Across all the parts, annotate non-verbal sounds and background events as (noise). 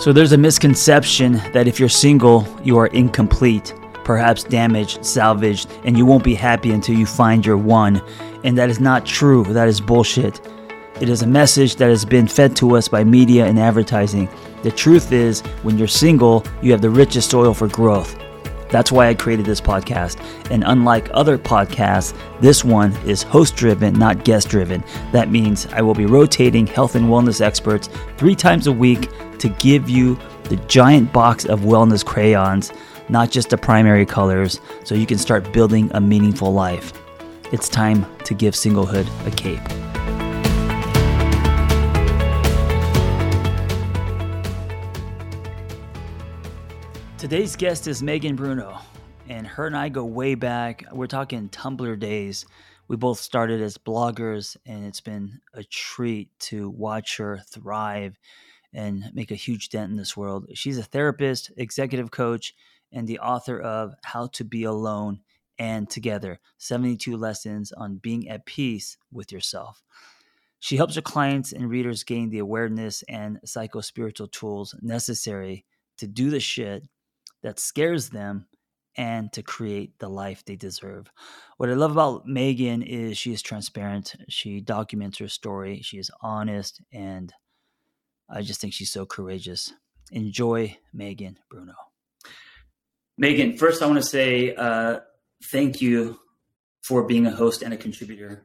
So there's a misconception that if you're single, you are incomplete, perhaps damaged, salvaged, and you won't be happy until you find your one. And that is not true. That is bullshit. It is a message that has been fed to us by media and advertising. The truth is, when you're single, you have the richest soil for growth. That's why I created this podcast. And unlike other podcasts, this one is host driven, not guest driven. That means I will be rotating health and wellness experts three times a week to give you the giant box of wellness crayons, not just the primary colors, so you can start building a meaningful life. It's time to give singlehood a cape. Today's guest is Megan Bruneau, and her and I go way back. We're talking Tumblr days. We both started as bloggers, and it's been a treat to watch her thrive and make a huge dent in this world. She's a therapist, executive coach, and the author of How to Be Alone and Together 72 Lessons on Being at Peace with Yourself. She helps her clients and readers gain the awareness and psycho spiritual tools necessary to do the shit that scares them and to create the life they deserve. What I love about Megan is she is transparent. She documents her story. She is honest, and I just think she's so courageous. Enjoy Megan Bruneau. Megan, first I want to say uh, thank you for being a host and a contributor.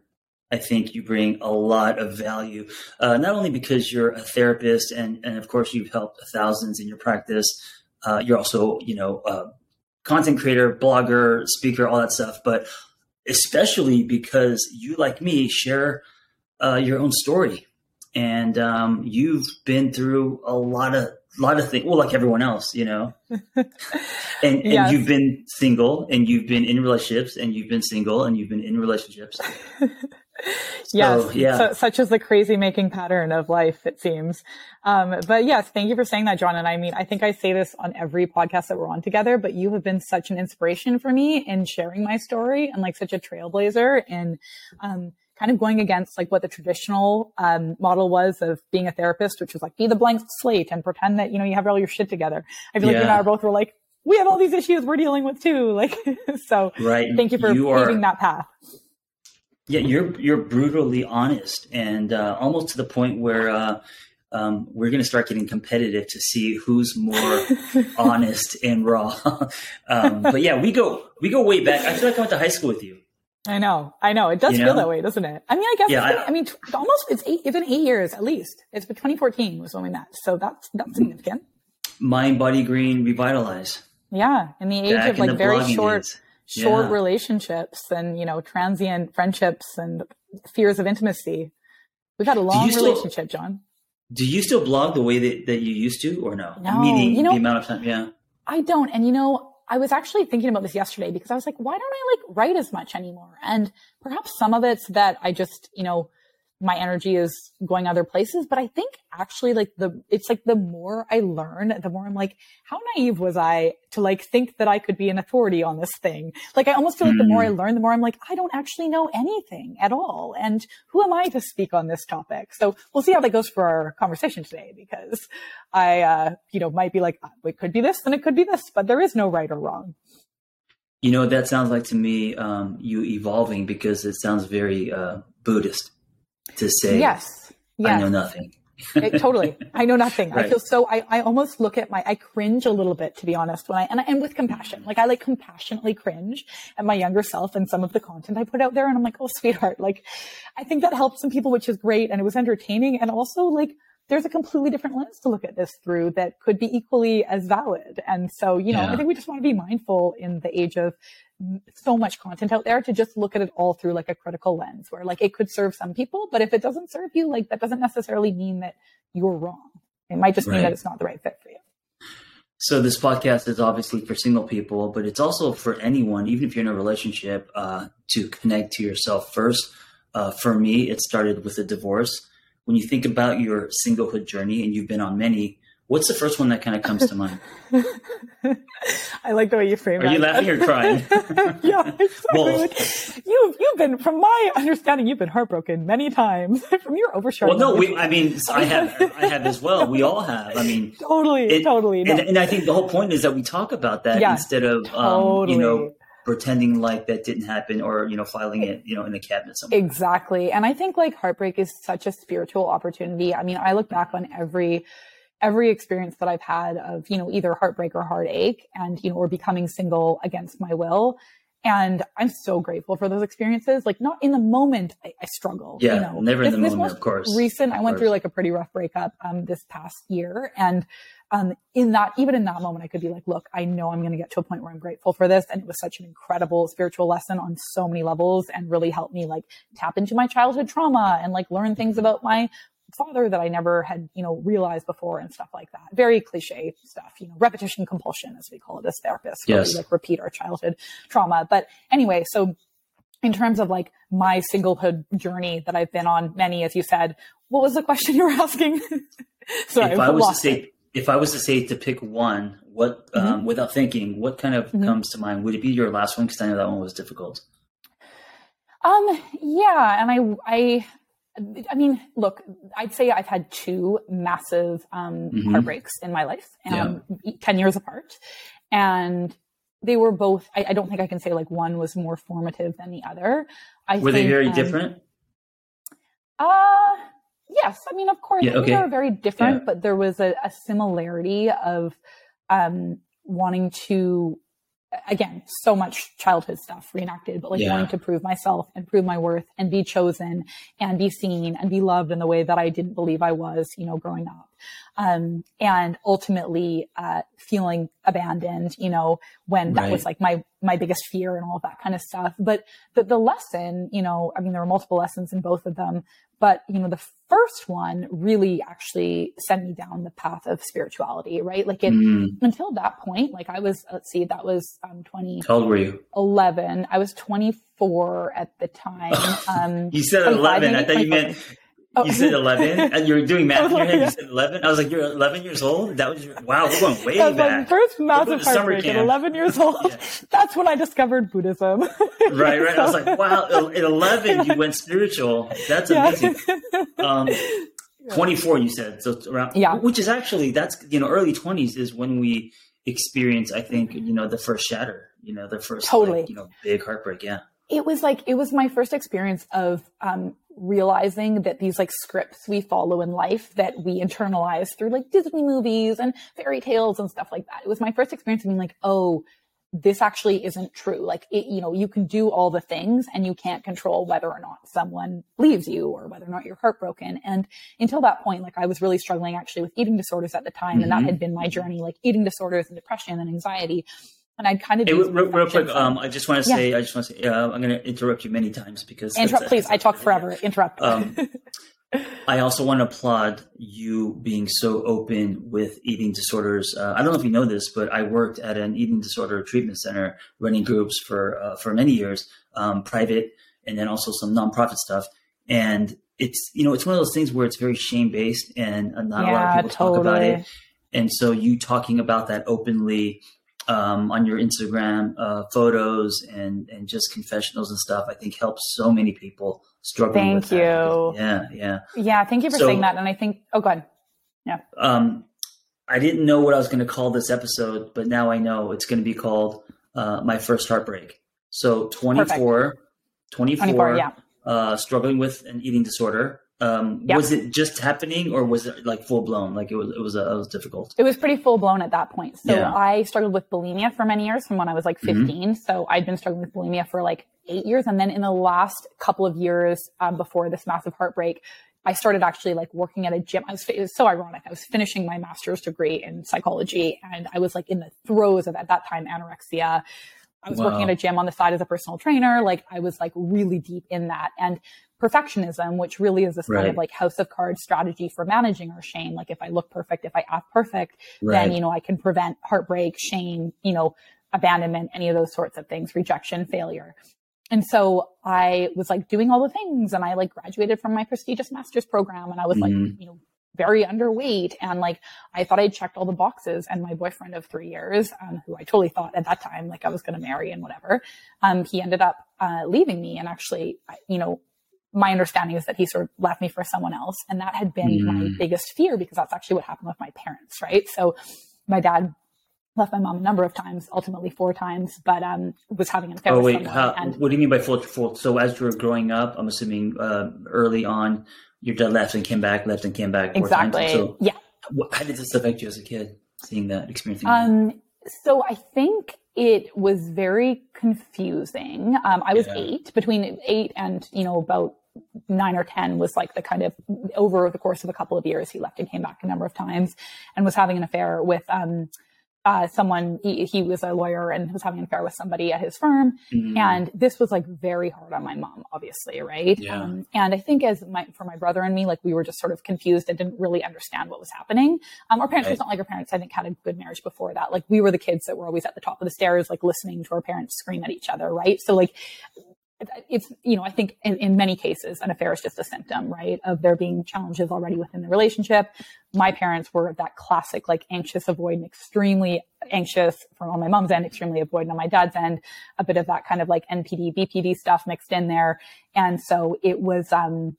I think you bring a lot of value, uh, not only because you're a therapist and, and of course you've helped thousands in your practice, uh, you're also, you know, a content creator, blogger, speaker, all that stuff. But especially because you, like me, share uh, your own story, and um, you've been through a lot of lot of things. Well, like everyone else, you know. (laughs) and, and yes. you've been single, and you've been in relationships, and you've been single, and you've been in relationships. (laughs) yes, so, yeah. So, such is the crazy making pattern of life, it seems. Um, but yes, thank you for saying that, John. And I mean, I think I say this on every podcast that we're on together, but you have been such an inspiration for me in sharing my story and like such a trailblazer in, um, kind of going against like what the traditional um, model was of being a therapist, which was like be the blank slate and pretend that you know you have all your shit together. I feel yeah. like you and I both were like, we have all these issues we're dealing with too. (laughs) Like, so right. thank you for you are, that path. Yeah, you're you're brutally honest, and uh, almost to the point where uh, um, we're going to start getting competitive to see who's more (laughs) honest and raw. (laughs) um, but yeah, we go we go way back. I feel like I went to high school with you. I know, I know. It does you feel know? that way, doesn't it? I mean, I guess. Yeah, been, I, I, mean, almost it's eight. It's been eight years at least. It's been 2014 was when we met, so that's that's mm-hmm. significant. Mind, body, green, revitalize. Yeah, in the age Back of like very short. Short relationships and you know transient friendships and fears of intimacy we've had a long relationship still, john do you still blog the way that, that you used to or no, no Meaning you know, the amount of time yeah i don't and you know i was actually thinking about this yesterday because i was like why don't i like write as much anymore? And perhaps some of it's that i just you know my energy is going other places. But I think actually like the, it's like the more I learn, the more I'm like, how naive was I to like think that I could be an authority on this thing? Like I almost feel like the more I hmm. learn, the more I'm like, I don't actually know anything at all. And who am I to speak on this topic? So we'll see how that goes for our conversation today because I, uh, you know, might be like, it could be this and it could be this, but there is no right or wrong. You know, that sounds like to me, um, you evolving because it sounds very, uh, Buddhist to say, yes, yes. I know nothing. it, totally. I know nothing. (laughs) Right. I feel so, I, I almost look at my, I cringe a little bit, to be honest, when I, and, I, and with compassion, like I like compassionately cringe at my younger self and some of the content I put out there. And I'm like, oh, sweetheart, like I think that helped some people, which is great. And it was entertaining. And also like, there's a completely different lens to look at this through that could be equally as valid. And so, you know, yeah. I think we just want to be mindful in the age of so much content out there to just look at it all through like a critical lens where like it could serve some people, but if it doesn't serve you, like that doesn't necessarily mean that you're wrong. It might just right. mean that it's not the right fit for you. So this podcast is obviously for single people, but it's also for anyone, even if you're in a relationship, uh, to connect to yourself first. Uh, for me, it started with a divorce. When you think about your singlehood journey, and you've been on many, What's the first one that kind of comes to mind? (laughs) I like the way you frame it. Are you laughing or crying? (laughs) yeah, exactly. you've you've been, from my understanding, you've been heartbroken many times (laughs) from your oversharing. Well, no, we, I mean, I have, I have as well. We all have. I mean, totally, it, totally. No. And, and, I think the whole point is that we talk about that yeah, instead of, um, totally. you know, pretending like that didn't happen or you know filing it you know in the cabinet somewhere exactly and i think like heartbreak is such a spiritual opportunity i mean i look back on every every experience that I've had of, you know, either heartbreak or heartache and, you know, or becoming single against my will. And I'm so grateful for those experiences. Like not in the moment, I, I struggle. Yeah, you know, never in this, the moment, of course. Recent, of I went course. through like a pretty rough breakup um, this past year, and um, in that, even in that moment, I could be like, "Look, I know I'm going to get to a point where I'm grateful for this," and it was such an incredible spiritual lesson on so many levels, and really helped me like tap into my childhood trauma and like learn things about my father that I never had, you know, realized before and stuff like that. Very cliche stuff, you know, repetition compulsion, as we call it as therapists, where yes. we like repeat our childhood trauma. But anyway, so in terms of like my singlehood journey that I've been on, many, as you said, what was the question you were asking? (laughs) Sorry, if I was to say. If I was to say to pick one, what um, mm-hmm. without thinking, what kind of mm-hmm. comes to mind? Would it be your last one? Because I know that one was difficult. Um, yeah, and I, I, I mean, look, I'd say I've had two massive um, mm-hmm. heartbreaks in my life, um, yeah. 10 years apart. And they were both, I, I, don't think I can say like one was more formative than the other. I were think, they very um, different? Uh, yes. I mean, of course, yeah, okay. they were very different, yeah. but there was a, a similarity of um, wanting to again, so much childhood stuff reenacted, but like yeah. wanting to prove myself and prove my worth and be chosen and be seen and be loved in the way that I didn't believe I was, you know, growing up. Um, and ultimately, uh, feeling abandoned, you know, when that right. was like my, my biggest fear and all of that kind of stuff. But the, the lesson, you know, I mean, there were multiple lessons in both of them, but, you know, the first one really actually sent me down the path of spirituality, right? Like it, mm. until that point, like I was, let's see, that was, um, 20. How old were you? 11. I was 24 at the time. (laughs) Um, you said 11. I thought you meant, Oh. You said 11 (laughs) and you're doing math in your head. You (laughs) said 11. I was like, you're 11 years old. That was your, wow. We're going way (laughs) That's back. My first massive heartbreak at 11 years old. yeah. That's when I discovered Buddhism. right, right. I was like, wow. At 11, you went spiritual. That's amazing. Um, 24, you said. So around, yeah. Which is actually, that's, you know, early 20s is when we experience, I think, you know, the first shatter, you know, the first, totally. Like, you know, big heartbreak. Yeah it was like it was my first experience of um, realizing that these like scripts we follow in life that we internalize through like Disney movies and fairy tales and stuff like that. It was my first experience of being like, oh, this actually isn't true. Like, it, you know, you can do all the things and you can't control whether or not someone leaves you or whether or not you're heartbroken. And until that point, like I was really struggling actually with eating disorders at the time. Mm-hmm. And that mm-hmm. had been my journey, like eating disorders and depression and anxiety and I'd kind of hey, real, real, quick. Um, I just want to say, yeah. I just want to say, uh, I'm going to interrupt you many times because interrupt, please. I talk forever. Interrupt. Um, (laughs) I also want to applaud you being so open with eating disorders. Uh, I don't know if you know this, but I worked at an eating disorder treatment center, running groups for uh, for many years, um, private, and then also some nonprofit stuff. And it's you know it's one of those things where it's very shame based, and not yeah, a lot of people totally. talk about it. And so you talking about that openly um, on your Instagram uh, photos and and just confessionals and stuff. I think helps so many people struggling. Thank you. Yeah, yeah, yeah. Thank you for so, saying that. And I think, oh, go ahead. Yeah. Um, I didn't know what I was going to call this episode, but now I know it's going to be called uh, "My First Heartbreak." So 24, 24, 24 yeah. uh, struggling with an eating disorder. Um, yep. Was it just happening, or was it like full blown? Like it was, it was, uh, it was difficult. It was pretty full blown at that point. So yeah. I struggled with bulimia for many years, from when I was like mm-hmm. 15. Mm-hmm. So I'd been struggling with bulimia for like eight years, and then in the last couple of years um, before this massive heartbreak, I started actually like working at a gym. I was, it was so ironic. I was finishing my master's degree in psychology, and I was like in the throes of at that time anorexia. I was wow. working at a gym on the side as a personal trainer. Like I was like really deep in that. And perfectionism, which really is this right. kind of like house of cards strategy for managing our shame. Like if I look perfect, if I act perfect, right. then, you know, I can prevent heartbreak, shame, you know, abandonment, any of those sorts of things, rejection, failure. And so I was like doing all the things and I like graduated from my prestigious master's program and I was mm-hmm. like, you know, very underweight. And like, I thought I'd checked all the boxes and my boyfriend of three years, um, who I totally thought at that time, like I was going to marry and whatever, um, he ended up, uh, leaving me and actually, you know, my understanding is that he sort of left me for someone else. And that had been mm. my biggest fear because that's actually what happened with my parents, right? So my dad left my mom a number of times, ultimately four times, but um, was having an affair. Oh wait, how, and, what do you mean by full, full? So as you were growing up, I'm assuming uh, early on, your dad left and came back, left and came back. Exactly. So yeah. How did this affect you as a kid, seeing that, experiencing um, that? So I think it was very confusing. Um, I was yeah. eight, between eight and you know about nine or 10 was like the kind of over the course of a couple of years, he left and came back a number of times and was having an affair with, um, uh, someone, he, he, was a lawyer and was having an affair with somebody at his firm. Mm. And this was like very hard on my mom, obviously. Right. Yeah. Um, and I think as my, for my brother and me, like we were just sort of confused and didn't really understand what was happening. Um, our parents, right. was not like our parents, I think had a good marriage before that. Like we were the kids that were always at the top of the stairs, like listening to our parents scream at each other. Right. So like it's, you know, I think in, in many cases, an affair is just a symptom, right, of there being challenges already within the relationship. My parents were that classic, like anxious, avoidant, extremely anxious from on my mom's end, extremely avoidant on my dad's end, a bit of that kind of like NPD, BPD stuff mixed in there. And so it was, um,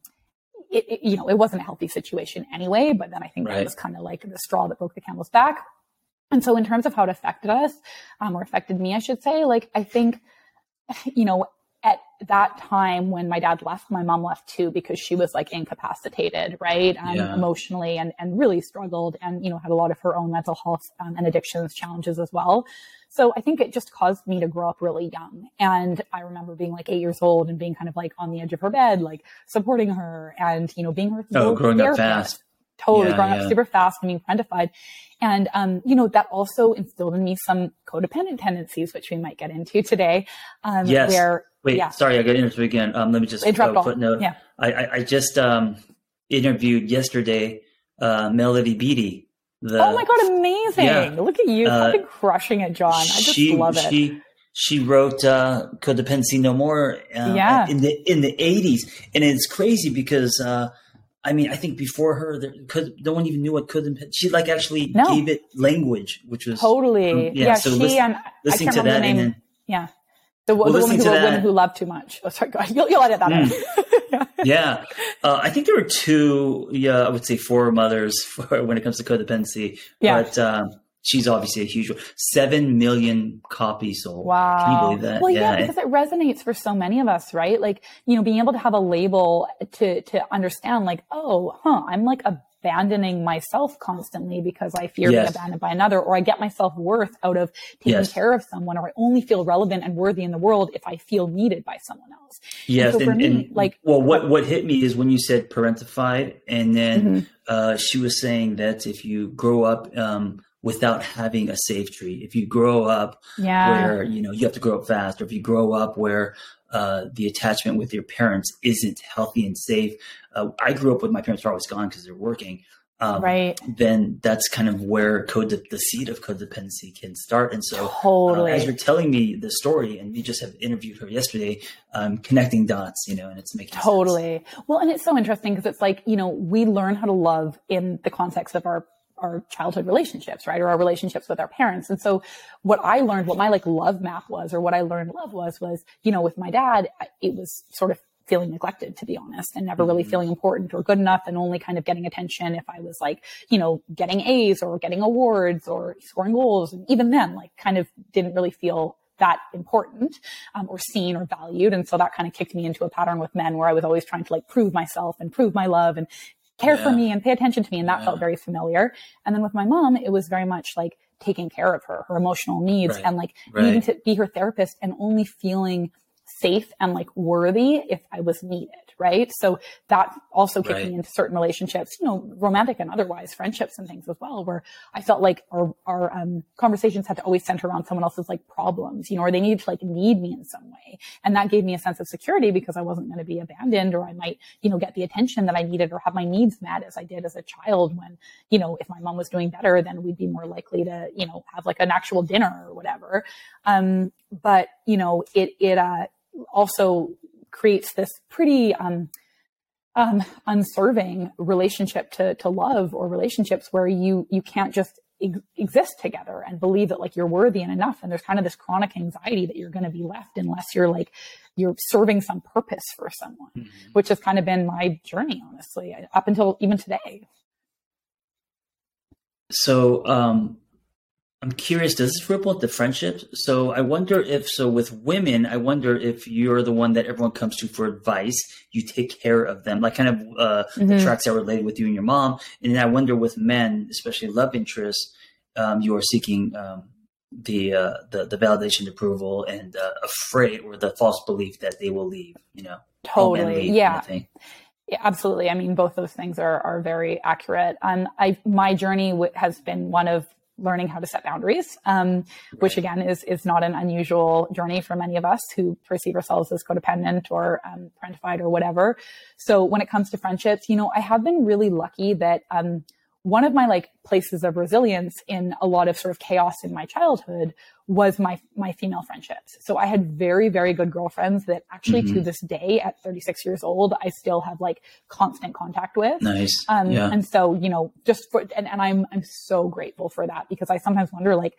it, it, you know, it wasn't a healthy situation anyway, but then I think right. that was kind of like the straw that broke the camel's back. And so in terms of how it affected us, um, or affected me, I should say, like, I think, you know, at that time when my dad left, my mom left too because she was like incapacitated, right? Um, yeah. Emotionally and, and really struggled and, you know, had a lot of her own mental health um, and addictions challenges as well. So I think it just caused me to grow up really young. And I remember being like eight years old and being kind of like on the edge of her bed, like supporting her and, you know, being her. Oh, growing therapist. up fast. Totally yeah, growing yeah. up super fast and being parentified. And, um, you know, that also instilled in me some codependent tendencies, which we might get into today. Um, yes. Where Wait, yeah. sorry, I got to interrupt again. Um, let me just Interrupt uh, footnote. Yeah. I, I, I just um, interviewed yesterday uh, Melody Beattie. The, oh my god, amazing! Yeah. Look at you, uh, fucking crushing it, John. I just she, love it. She she wrote uh, "Codependency No More" uh, yeah. in the in the eighties, and it's crazy because uh, I mean I think before her, there, no one even knew what codependency. She like actually no. gave it language, which was totally yeah. yeah. So she listen, and listening to that, and then yeah the, well, the woman who, women who love too much. Oh, sorry. You'll, you'll edit that mm. out. (laughs) yeah. Uh, I think there were two, yeah, I would say four mothers (laughs) for when it comes to codependency. Yeah. But um, she's obviously a huge one. Seven million copies sold. Wow. Can you believe that? Well, yeah. yeah, because it resonates for so many of us, right? Like, you know, being able to have a label to, to understand like, oh, huh, I'm like a abandoning myself constantly because I fear yes. being abandoned by another, or I get myself worth out of taking yes. care of someone, or I only feel relevant and worthy in the world if I feel needed by someone else. Yes, and, so and, me, and like, well, what what hit me is when you said parentified, and then mm-hmm. uh, she was saying that if you grow up. Um, without having a safe tree. If you grow up yeah. where, you know, you have to grow up fast, or if you grow up where uh, the attachment with your parents isn't healthy and safe. Uh, I grew up with my parents are always gone because they're working. Um, right. Then that's kind of where code the seed of codependency can start. And so, totally. Uh, as you're telling me the story, and you just have interviewed her yesterday, um, connecting dots, you know, and it's making totally. Sense. Well, and it's so interesting because it's like you know we learn how to love in the context of our our childhood relationships, right? Or our relationships with our parents. And so what I learned, what my like love map was, or what I learned love was, was, you know, with my dad, it was sort of feeling neglected, to be honest, and never really mm-hmm. feeling important or good enough and only kind of getting attention if I was like, you know, getting A's or getting awards or scoring goals. And even then, like kind of didn't really feel that important um, or seen or valued. And so that kind of kicked me into a pattern with men where I was always trying to like prove myself and prove my love and care yeah. for me and pay attention to me. And that yeah. felt very familiar. And then with my mom, it was very much like taking care of her, her emotional needs right. and like right. needing to be her therapist and only feeling safe and like worthy if I was needed right? So that also kicked right. me into certain relationships, you know, romantic and otherwise, friendships and things as well, where I felt like our, our um, conversations had to always center around someone else's like problems, you know, or they needed to like need me in some way. And that gave me a sense of security because I wasn't going to be abandoned or I might, you know, get the attention that I needed or have my needs met as I did as a child when, you know, if my mom was doing better, then we'd be more likely to, you know, have like an actual dinner or whatever. Um, but, you know, it, it, uh, also creates this pretty um, um, unserving relationship to, to love or relationships where you, you can't just ex- exist together and believe that like you're worthy and enough. And there's kind of this chronic anxiety that you're going to be left unless you're like, you're serving some purpose for someone, mm-hmm. which has kind of been my journey, honestly, up until even today. So, um, I'm curious, does this ripple into friendships? So I wonder if, so with women, I wonder if you're the one that everyone comes to for advice. You take care of them, like kind of uh, mm-hmm. the tracks that are related with you and your mom. And then I wonder with men, especially love interests, um, you are seeking um, the, uh, the the validation, approval, and uh, afraid or the false belief that they will leave. You know, totally, yeah. Kind of yeah, absolutely. I mean, both those things are are very accurate. Um, I my journey w- has been one of learning how to set boundaries, um, which again is is not an unusual journey for many of us who perceive ourselves as codependent or um, parentified or whatever. So when it comes to friendships, you know, I have been really lucky that um, one of my like places of resilience in a lot of sort of chaos in my childhood was my my female friendships. So I had very very good girlfriends that actually mm-hmm. to this day at 36 years old I still have like constant contact with. Nice. Um, yeah. and so, you know, just for and, and I'm I'm so grateful for that because I sometimes wonder like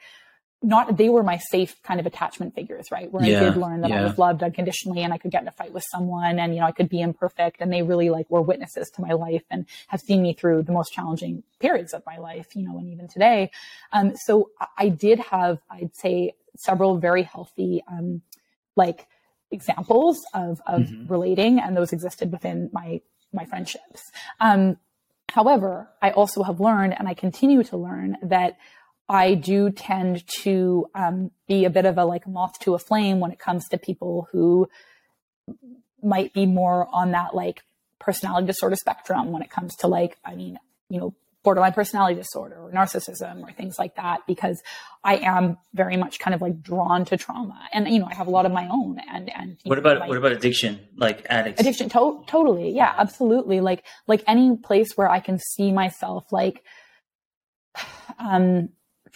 not they were my safe kind of attachment figures, right? Where yeah, I did learn that yeah. I was loved unconditionally and I could get in a fight with someone and you know I could be imperfect and they really like were witnesses to my life and have seen me through the most challenging periods of my life, you know, and even today. Um, so I did have, I'd say, several very healthy um, like examples of of mm-hmm. relating and those existed within my my friendships. Um, however, I also have learned and I continue to learn that I do tend to um, be a bit of a like moth to a flame when it comes to people who might be more on that like personality disorder spectrum when it comes to like, I mean, you know, borderline personality disorder or narcissism or things like that because I am very much kind of like drawn to trauma. And you know I have a lot of my own and and what know, about my, what about addiction? Like addicts addiction to- totally. Yeah. absolutely. Like like any place where I can see myself like (sighs) um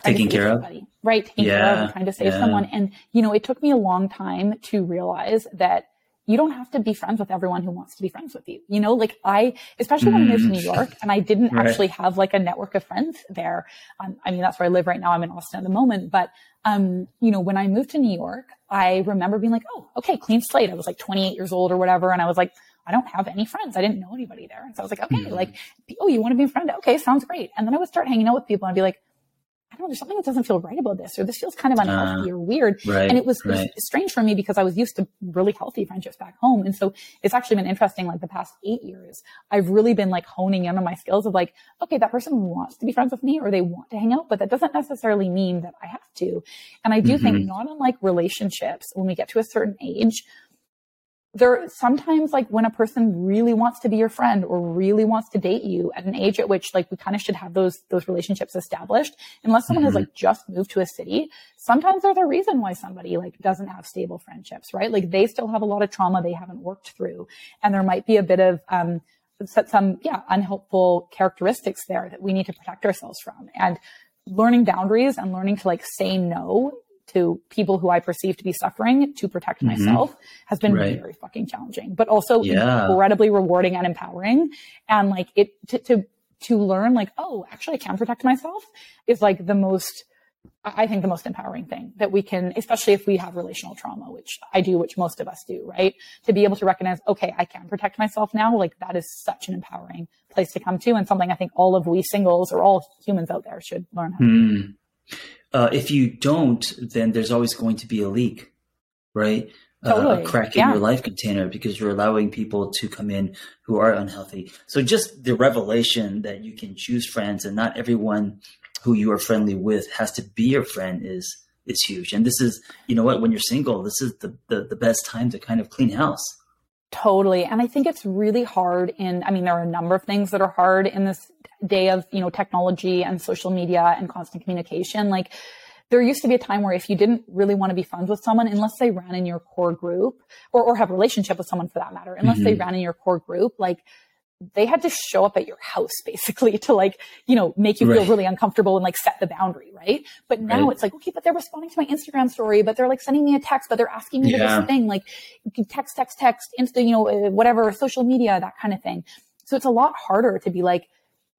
taking care somebody, of right taking yeah, care of and trying to save yeah. someone and you know it took me a long time to realize that you don't have to be friends with everyone who wants to be friends with you. You know, like I, especially when I moved to New York and I didn't right. actually have like a network of friends there. Um, I mean, that's where I live right now. I'm in Austin at the moment, but, um, you know, when I moved to New York, I remember being like, oh, okay, clean slate. I was like 28 years old or whatever. And I was like, I don't have any friends. I didn't know anybody there. And so I was like, okay, mm-hmm. like, oh, you want to be a friend? Okay, sounds great. And then I would start hanging out with people and I'd be like, I don't know, there's something that doesn't feel right about this, or this feels kind of unhealthy uh, or weird. Right, and it was, right. it was, strange for me because I was used to really healthy friendships back home. And so it's actually been interesting, like the past eight years, I've really been like honing in on my skills of like, okay, that person wants to be friends with me or they want to hang out, but that doesn't necessarily mean that I have to. And I do mm-hmm. think not unlike relationships, when we get to a certain age, there sometimes like when a person really wants to be your friend or really wants to date you at an age at which like we kind of should have those those relationships established unless someone mm-hmm. has like just moved to a city sometimes there's a reason why somebody like doesn't have stable friendships right like they still have a lot of trauma they haven't worked through and there might be a bit of um some yeah unhelpful characteristics there that we need to protect ourselves from and learning boundaries and learning to like say no to people who I perceive to be suffering to protect mm-hmm. myself has been right. very fucking challenging, but also yeah. incredibly rewarding and empowering. And like it to, to, to learn like, oh, actually I can protect myself is like the most, I think the most empowering thing that we can, especially if we have relational trauma, which I do, which most of us do, right? To be able to recognize, okay, I can protect myself now. Like that is such an empowering place to come to and something I think all of we singles or all humans out there should learn how to do. Uh, if you don't, then there's always going to be a leak, right? Totally. Uh, a crack in yeah. your life container because you're allowing people to come in who are unhealthy. So just the revelation that you can choose friends and not everyone who you are friendly with has to be your friend is is huge. And this is, you know what, when you're single, this is the, the, the best time to kind of clean house. Totally. And I think it's really hard in, I mean, there are a number of things that are hard in this day of, you know, technology and social media and constant communication. Like there used to be a time where if you didn't really want to be friends with someone, unless they ran in your core group or, or have a relationship with someone for that matter, unless mm-hmm. they ran in your core group, like they had to show up at your house basically to like, you know, make you right. feel really uncomfortable and like set the boundary, right? But now right. it's like, okay, but they're responding to my Instagram story, but they're like sending me a text, but they're asking me yeah. to this thing, like text, text, text, insta, you know, uh, whatever, social media, that kind of thing. So it's a lot harder to be like,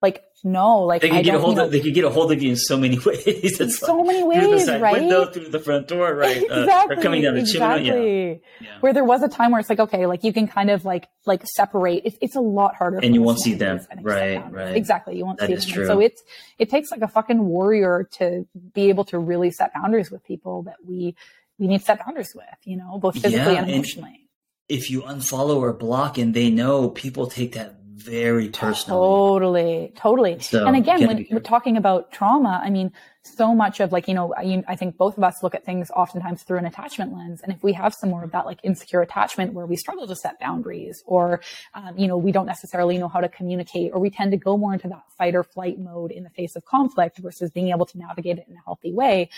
like no, like they could get a hold of they could get a hold of you in so many (laughs) ways. It's so like, many ways, the right? Window through the front door, right? exactly. Uh, or coming down the exactly. chimney. Yeah. yeah. Where there was a time where it's like, okay, like you can kind of like like separate. It's, it's a lot harder, and you won't see them, right? Right. Exactly, you won't that see them. True. So it's it takes like a fucking warrior to be able to really set boundaries with people that we we need to set boundaries with. You know, both physically yeah, and emotionally. if you unfollow or block and they know, people take that very personal. Totally, totally. So, and again, when we're talking about trauma, I mean, so much of like, you know, I, I, think both of us look at things oftentimes through an attachment lens. And if we have some more of that like insecure attachment where we struggle to set boundaries or, um, you know, we don't necessarily know how to communicate or we tend to go more into that fight or flight mode in the face of conflict versus being able to navigate it in a healthy way.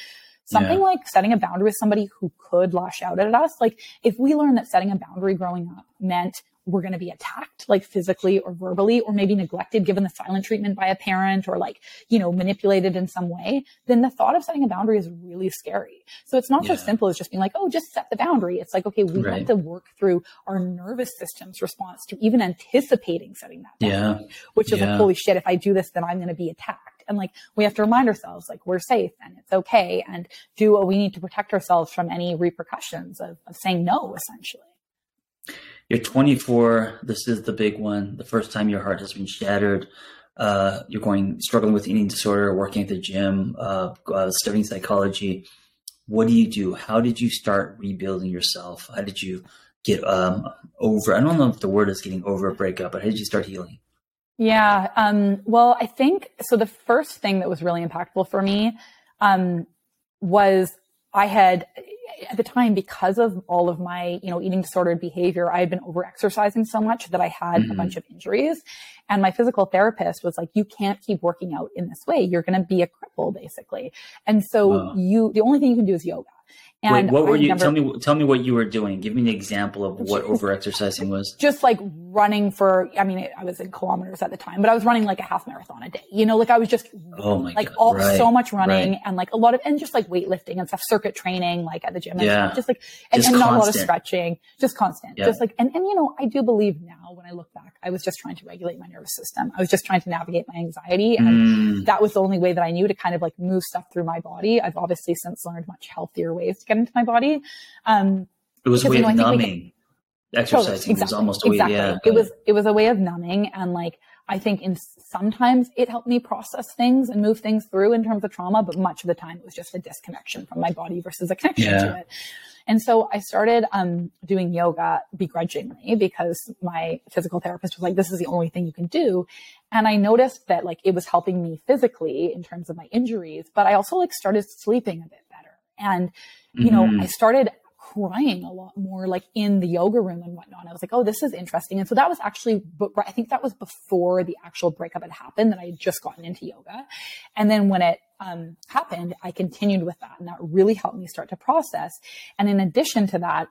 Something yeah. like setting a boundary with somebody who could lash out at us. Like if we learn that setting a boundary growing up meant we're going to be attacked, like physically or verbally, or maybe neglected, given the silent treatment by a parent or like, you know, manipulated in some way, then the thought of setting a boundary is really scary. So it's not yeah. so simple as just being like, oh, just set the boundary. It's like, okay, we right. have to work through our nervous system's response to even anticipating setting that boundary, yeah. which is yeah. like, holy shit, if I do this, then I'm going to be attacked. And like, we have to remind ourselves, like, we're safe and it's okay and do what we need to protect ourselves from any repercussions of, of saying no, essentially. You're 24. This is the big one. The first time your heart has been shattered. Uh, you're going struggling with eating disorder, working at the gym, uh, uh, studying psychology. What do you do? How did you start rebuilding yourself? How did you get um, over? I don't know if the word is getting over a breakup, but how did you start healing? Yeah. Um, well, I think so. The first thing that was really impactful for me um, was I had at the time, because of all of my, you know, eating disordered behavior, I had been over exercising so much that I had mm-hmm. a bunch of injuries. And my physical therapist was like, you can't keep working out in this way. You're going to be a cripple, basically. And so wow. you, the only thing you can do is yoga. And Wait, what were you? Never, tell me, tell me what you were doing. Give me an example of what (laughs) over-exercising was. Just like running for. I mean, I was in kilometers at the time, but I was running like a half marathon a day. You know, like I was just oh my like God. all right. so much running right. and like a lot of and just like weightlifting and stuff, circuit training like at the gym and yeah. stuff. Just like and, just and not a lot of stretching, just constant. Yeah. Just like and and you know, I do believe now when I look back, I was just trying to regulate my nervous system. I was just trying to navigate my anxiety, and mm. that was the only way that I knew to kind of like move stuff through my body. I've obviously since learned much healthier ways to get into my body. Um, it was a way of numbing. Exercising totally, exactly, was almost a way, exactly. yeah. It was it was a way of numbing, and like I think in sometimes it helped me process things and move things through in terms of trauma, but much of the time it was just a disconnection from my body versus a connection yeah. to it. And so I started um, doing yoga begrudgingly because my physical therapist was like, this is the only thing you can do. And I noticed that like it was helping me physically in terms of my injuries, but I also like started sleeping a bit better. And, you mm-hmm. know, I started crying a lot more like in the yoga room and whatnot. I was like, oh, this is interesting. And so that was actually, I think that was before the actual breakup had happened that I had just gotten into yoga. And then when it um, happened, I continued with that. And that really helped me start to process. And in addition to that,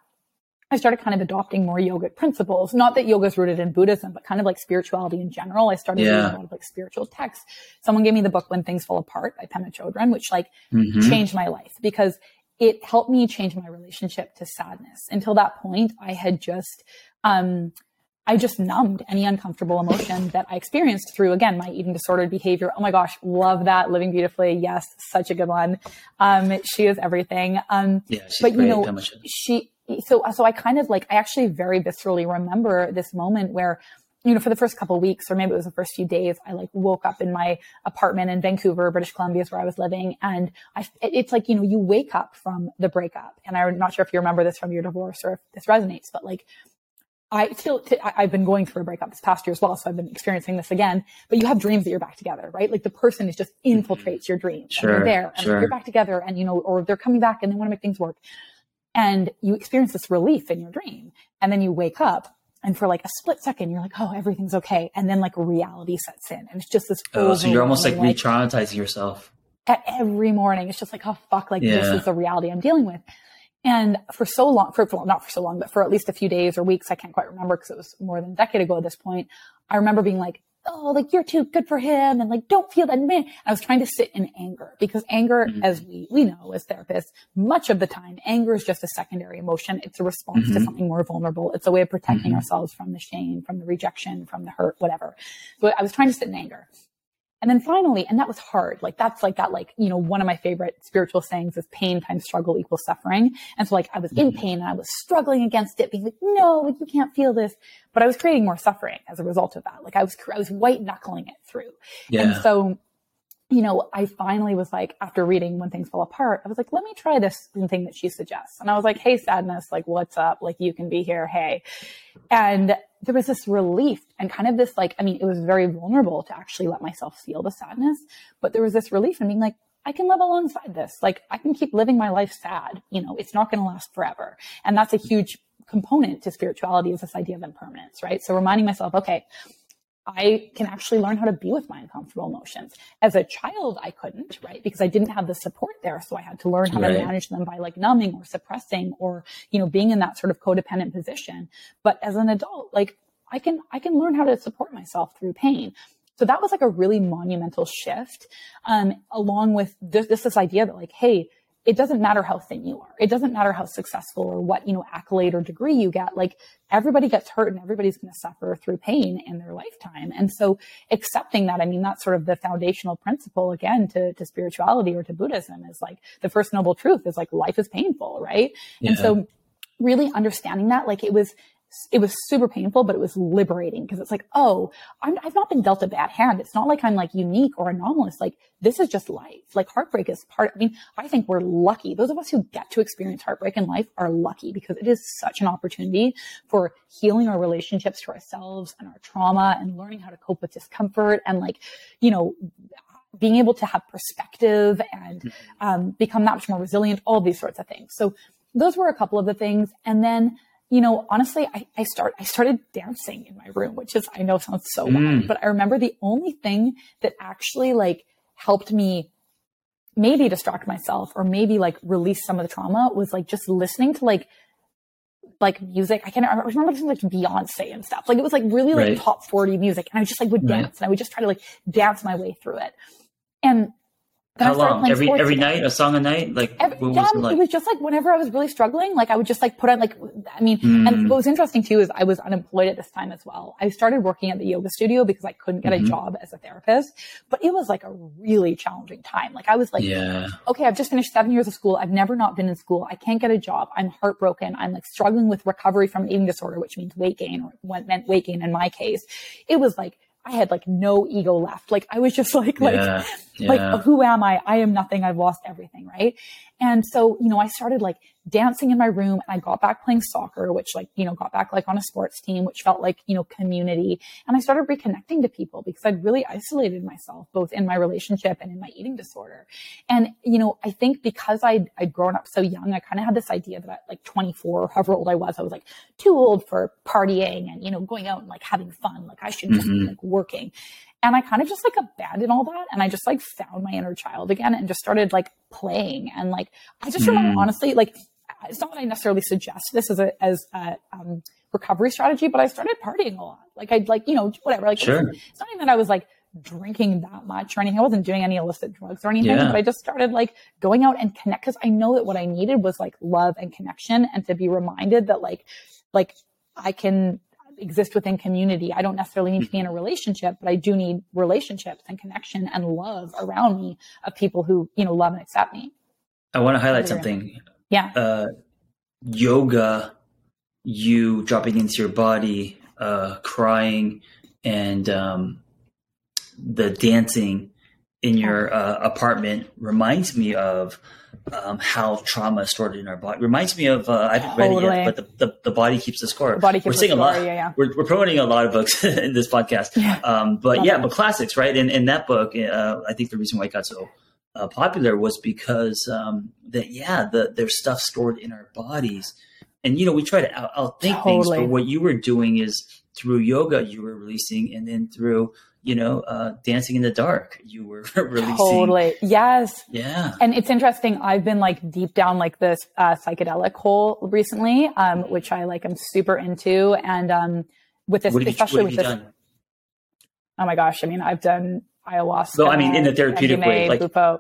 I started kind of adopting more yogic principles. Not that yoga is rooted in Buddhism, but kind of like spirituality in general. I started yeah. reading a lot of like spiritual texts. Someone gave me the book When Things Fall Apart by Pema Chodron, which like mm-hmm. changed my life because it helped me change my relationship to sadness. Until that point, I had just, um, I just numbed any uncomfortable emotion that I experienced through, again, my eating disordered behavior. Oh my gosh, love that. Living Beautifully. Yes, such a good one. Um, she is everything. Um, yeah, but you know, she, so, so I kind of like, I actually very viscerally remember this moment where you know, for the first couple weeks, or maybe it was the first few days, I like woke up in my apartment in Vancouver, British Columbia is where I was living. And I, it's like, you know, you wake up from the breakup. And I'm not sure if you remember this from your divorce or if this resonates, but like, I still, t- I've been going through a breakup this past year as well. So I've been experiencing this again, but you have dreams that you're back together, right? Like the person is just mm-hmm. infiltrates your dreams. Sure, and they're there and sure. you're back together and, you know, or they're coming back and they want to make things work. And you experience this relief in your dream. And then you wake up and for like a split second, you're like, oh, everything's okay. And then like reality sets in. And it's just this. Oh, so you're almost like, like re traumatizing yourself. At every morning. It's just like, oh, fuck, like yeah. this is the reality I'm dealing with. And for so long, for well, not for so long, but for at least a few days or weeks, I can't quite remember because it was more than a decade ago at this point. I remember being like, oh, like you're too good for him. And like, don't feel that man. I was trying to sit in anger because anger, mm-hmm. as we, we know as therapists, much of the time, anger is just a secondary emotion. It's a response mm-hmm. to something more vulnerable. It's a way of protecting mm-hmm. ourselves from the shame, from the rejection, from the hurt, whatever. So I was trying to sit in anger. And then finally, and that was hard. Like that's like that, like, you know, one of my favorite spiritual sayings is pain times struggle equals suffering. And so like I was in mm-hmm. pain and I was struggling against it, being like, no, like you can't feel this. But I was creating more suffering as a result of that. Like I was, I was white knuckling it through. Yeah. And so you know, I finally was like, after reading When Things Fall Apart, I was like, let me try this thing that she suggests. And I was like, hey, sadness, like, what's up? Like, you can be here. Hey. And there was this relief and kind of this, like, I mean, it was very vulnerable to actually let myself feel the sadness, but there was this relief in being like, I can live alongside this. Like, I can keep living my life sad. You know, it's not going to last forever. And that's a huge component to spirituality is this idea of impermanence, right? So reminding myself, okay, I can actually learn how to be with my uncomfortable emotions. As a child, I couldn't, right? Because I didn't have the support there. So I had to learn how right. to manage them by like numbing or suppressing or, you know, being in that sort of codependent position. But as an adult, like I can, I can learn how to support myself through pain. So that was like a really monumental shift, um, along with this, this, this idea that like, hey, it doesn't matter how thin you are. It doesn't matter how successful or what, you know, accolade or degree you get. Like everybody gets hurt and everybody's going to suffer through pain in their lifetime. And so accepting that, I mean, that's sort of the foundational principle again to, to spirituality or to Buddhism is like the first noble truth is like life is painful, right? Yeah. And so really understanding that, like it was, it was super painful, but it was liberating because it's like, oh, i have not been dealt a bad hand. It's not like I'm like unique or anomalous. Like this is just life. Like heartbreak is part. I mean, I think we're lucky. Those of us who get to experience heartbreak in life are lucky because it is such an opportunity for healing our relationships to ourselves and our trauma and learning how to cope with discomfort and like, you know, being able to have perspective and mm-hmm. um, become that much more resilient. All these sorts of things. So those were a couple of the things, and then you know, honestly, I, I start, I started dancing in my room, which is, I know sounds so mm. but I remember the only thing that actually like helped me maybe distract myself or maybe like release some of the trauma was like just listening to like, like music. I can't I remember listening like Beyonce and stuff. Like it was like really like right. top 40 music. And I just like would dance right. and I would just try to like dance my way through it. And how long? Every every again. night, a song a night. Like every, yeah, was it, like? it, was just like whenever I was really struggling, like I would just like put on like I mean, mm. and what was interesting too is I was unemployed at this time as well. I started working at the yoga studio because I couldn't get mm-hmm. a job as a therapist, but it was like a really challenging time. Like I was like, yeah. okay, I've just finished seven years of school. I've never not been in school. I can't get a job. I'm heartbroken. I'm like struggling with recovery from an eating disorder, which means weight gain or what meant weight gain in my case. It was like I had like no ego left. Like I was just like, (laughs) like, yeah, yeah. like, who am I? I am nothing. I've lost everything. Right. And so, you know, I started like dancing in my room and I got back playing soccer, which like, you know, got back like on a sports team, which felt like, you know, community. And I started reconnecting to people because I'd really isolated myself both in my relationship and in my eating disorder. And, you know, I think because I'd, I'd grown up so young, I kind of had this idea that at like 24, or however old I was, I was like too old for partying and, you know, going out and like having fun. Like I should just mm-hmm. be like working. And I kind of just like abandoned all that. And I just like found my inner child again and just started like playing. And like, I just mm. remember honestly, like, it's not that I necessarily suggest this as a, as a, um, recovery strategy, but I started partying a lot. Like I'd like, you know, whatever. Like sure. it's, it's not even that I was like drinking that much or anything. I wasn't doing any illicit drugs or anything, yeah. but I just started like going out and connect because I know that what I needed was like love and connection and to be reminded that like, like I can exist within community. I don't necessarily need to be in a relationship, but I do need relationships and connection and love around me of people who, you know, love and accept me. I want to highlight something. Yeah. Uh, yoga, you dropping into your body, uh, crying, and um, the dancing in your uh, apartment reminds me of um, how trauma is stored in our body. Reminds me of uh, I haven't totally. read it yet, but the, the, the, body keeps the score. The body keeps we're seeing a lot. Yeah, yeah. We're, we're promoting a lot of books (laughs) in this podcast. Yeah. Um, but Love yeah, but classics, right? And in that book, uh, I think the reason why it got so uh, popular was because um, that yeah, the, there's stuff stored in our bodies, and you know we try to out, outthink totally. things. But what you were doing is through yoga, you were releasing, and then through you know, uh, dancing in the dark. You were (laughs) releasing. Totally. Yes. Yeah. And it's interesting. I've been like deep down like this uh, psychedelic hole recently, um, which I like. I'm super into, and um, with this, you, especially with this. Done? Oh my gosh! I mean, I've done ayahuasca. So I mean, in a therapeutic MDMA, way, like Bufo.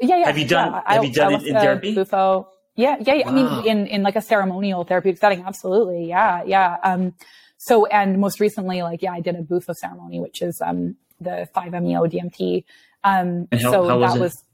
Yeah, yeah. Have you done? Yeah, have you done it in therapy? Bufo. Yeah, yeah. yeah. Wow. I mean, in in like a ceremonial therapeutic setting, absolutely. Yeah, yeah. Um, so, and most recently, like, yeah, I did a Bufo ceremony, which is um the 5-MeO DMT. Um, how, so how that was, was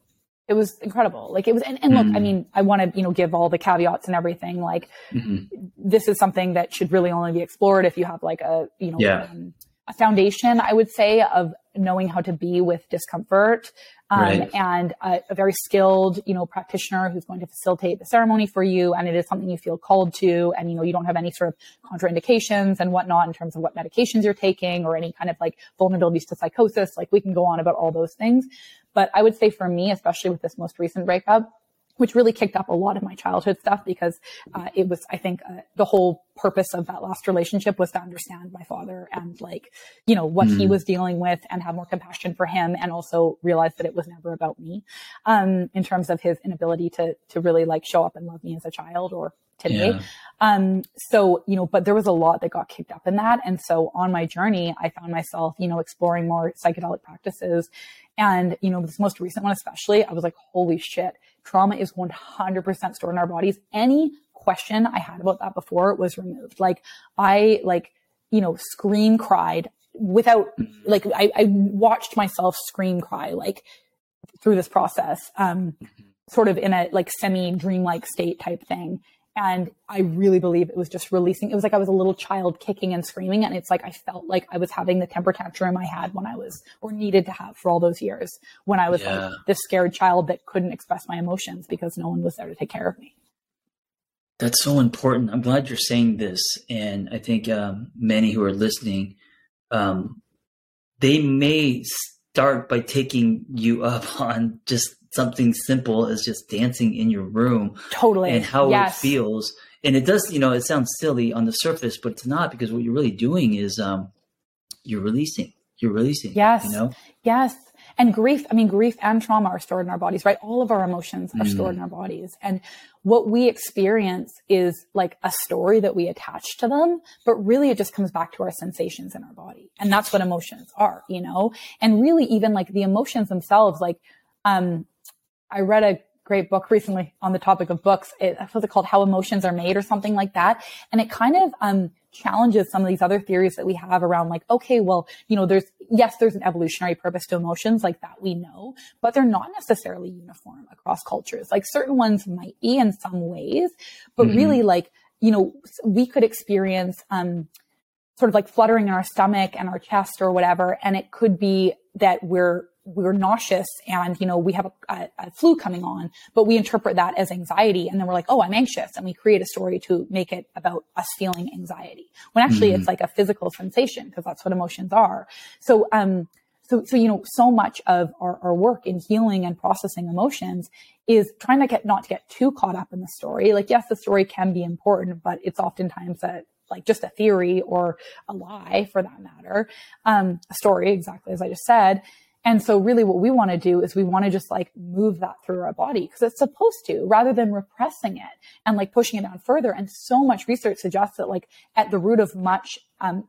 it was incredible. Like it was, and, and look, mm. I mean, I want to, you know, give all the caveats and everything. Like mm-hmm. this is something that should really only be explored if you have like a, you know, yeah. um, a foundation, I would say, of knowing how to be with discomfort um, right. and a, a, very skilled, you know, practitioner who's going to facilitate the ceremony for you. And it is something you feel called to. And, you know, you don't have any sort of contraindications and whatnot in terms of what medications you're taking or any kind of like vulnerabilities to psychosis. Like we can go on about all those things. But I would say for me, especially with this most recent breakup, which really kicked up a lot of my childhood stuff because uh, it was, I think, uh, the whole purpose of that last relationship was to understand my father and like, you know, what mm. he was dealing with and have more compassion for him and also realize that it was never about me, um, in terms of his inability to, to really like show up and love me as a child or today. Yeah. Um, so, you know, but there was a lot that got kicked up in that. And so on my journey, I found myself, you know, exploring more psychedelic practices. And, you know, this most recent one, especially, I was like, holy shit trauma is 100% stored in our bodies. Any question I had about that before was removed. Like I like, you know, scream cried without like I, I watched myself scream cry like through this process, um, sort of in a like semi dreamlike state type thing. And I really believe it was just releasing. It was like I was a little child kicking and screaming. And it's like I felt like I was having the temper tantrum I had when I was, or needed to have for all those years when I was yeah. like this scared child that couldn't express my emotions because no one was there to take care of me. That's so important. I'm glad you're saying this. And I think um, many who are listening, um, they may start by taking you up (laughs) on just something simple as just dancing in your room. Totally. And how yes. it feels. And it does, you know, it sounds silly on the surface, but it's not because what you're really doing is um you're releasing. You're releasing. Yes. You know? Yes. And grief, I mean, grief and trauma are stored in our bodies, right? All of our emotions are mm. stored in our bodies. And what we experience is like a story that we attach to them, but really it just comes back to our sensations in our body. And that's what emotions are, you know? And really even like the emotions themselves, like, um, I read a great book recently on the topic of books. It was it called How Emotions Are Made or something like that. And it kind of, um, challenges some of these other theories that we have around like, okay, well, you know, there's, yes, there's an evolutionary purpose to emotions like that we know, but they're not necessarily uniform across cultures. Like certain ones might be in some ways, but mm-hmm. really like, you know, we could experience, um, sort of like fluttering in our stomach and our chest or whatever. And it could be that we're we're nauseous and you know we have a, a, a, flu coming on but we interpret that as anxiety. And then we're like oh i'm anxious. And we create a story to make it about us feeling anxiety when actually mm-hmm. it's like a physical sensation because that's what emotions are. So um so so you know so much of our, our work in healing and processing emotions is trying to get not to get too caught up in the story. Like yes the story can be important but it's oftentimes a like just a theory or a lie for that matter. Um a story exactly as i just said and so really what we want to do is we want to just like move that through our body because it's supposed to rather than repressing it and like pushing it down further. And so much research suggests that like at the root of much, um,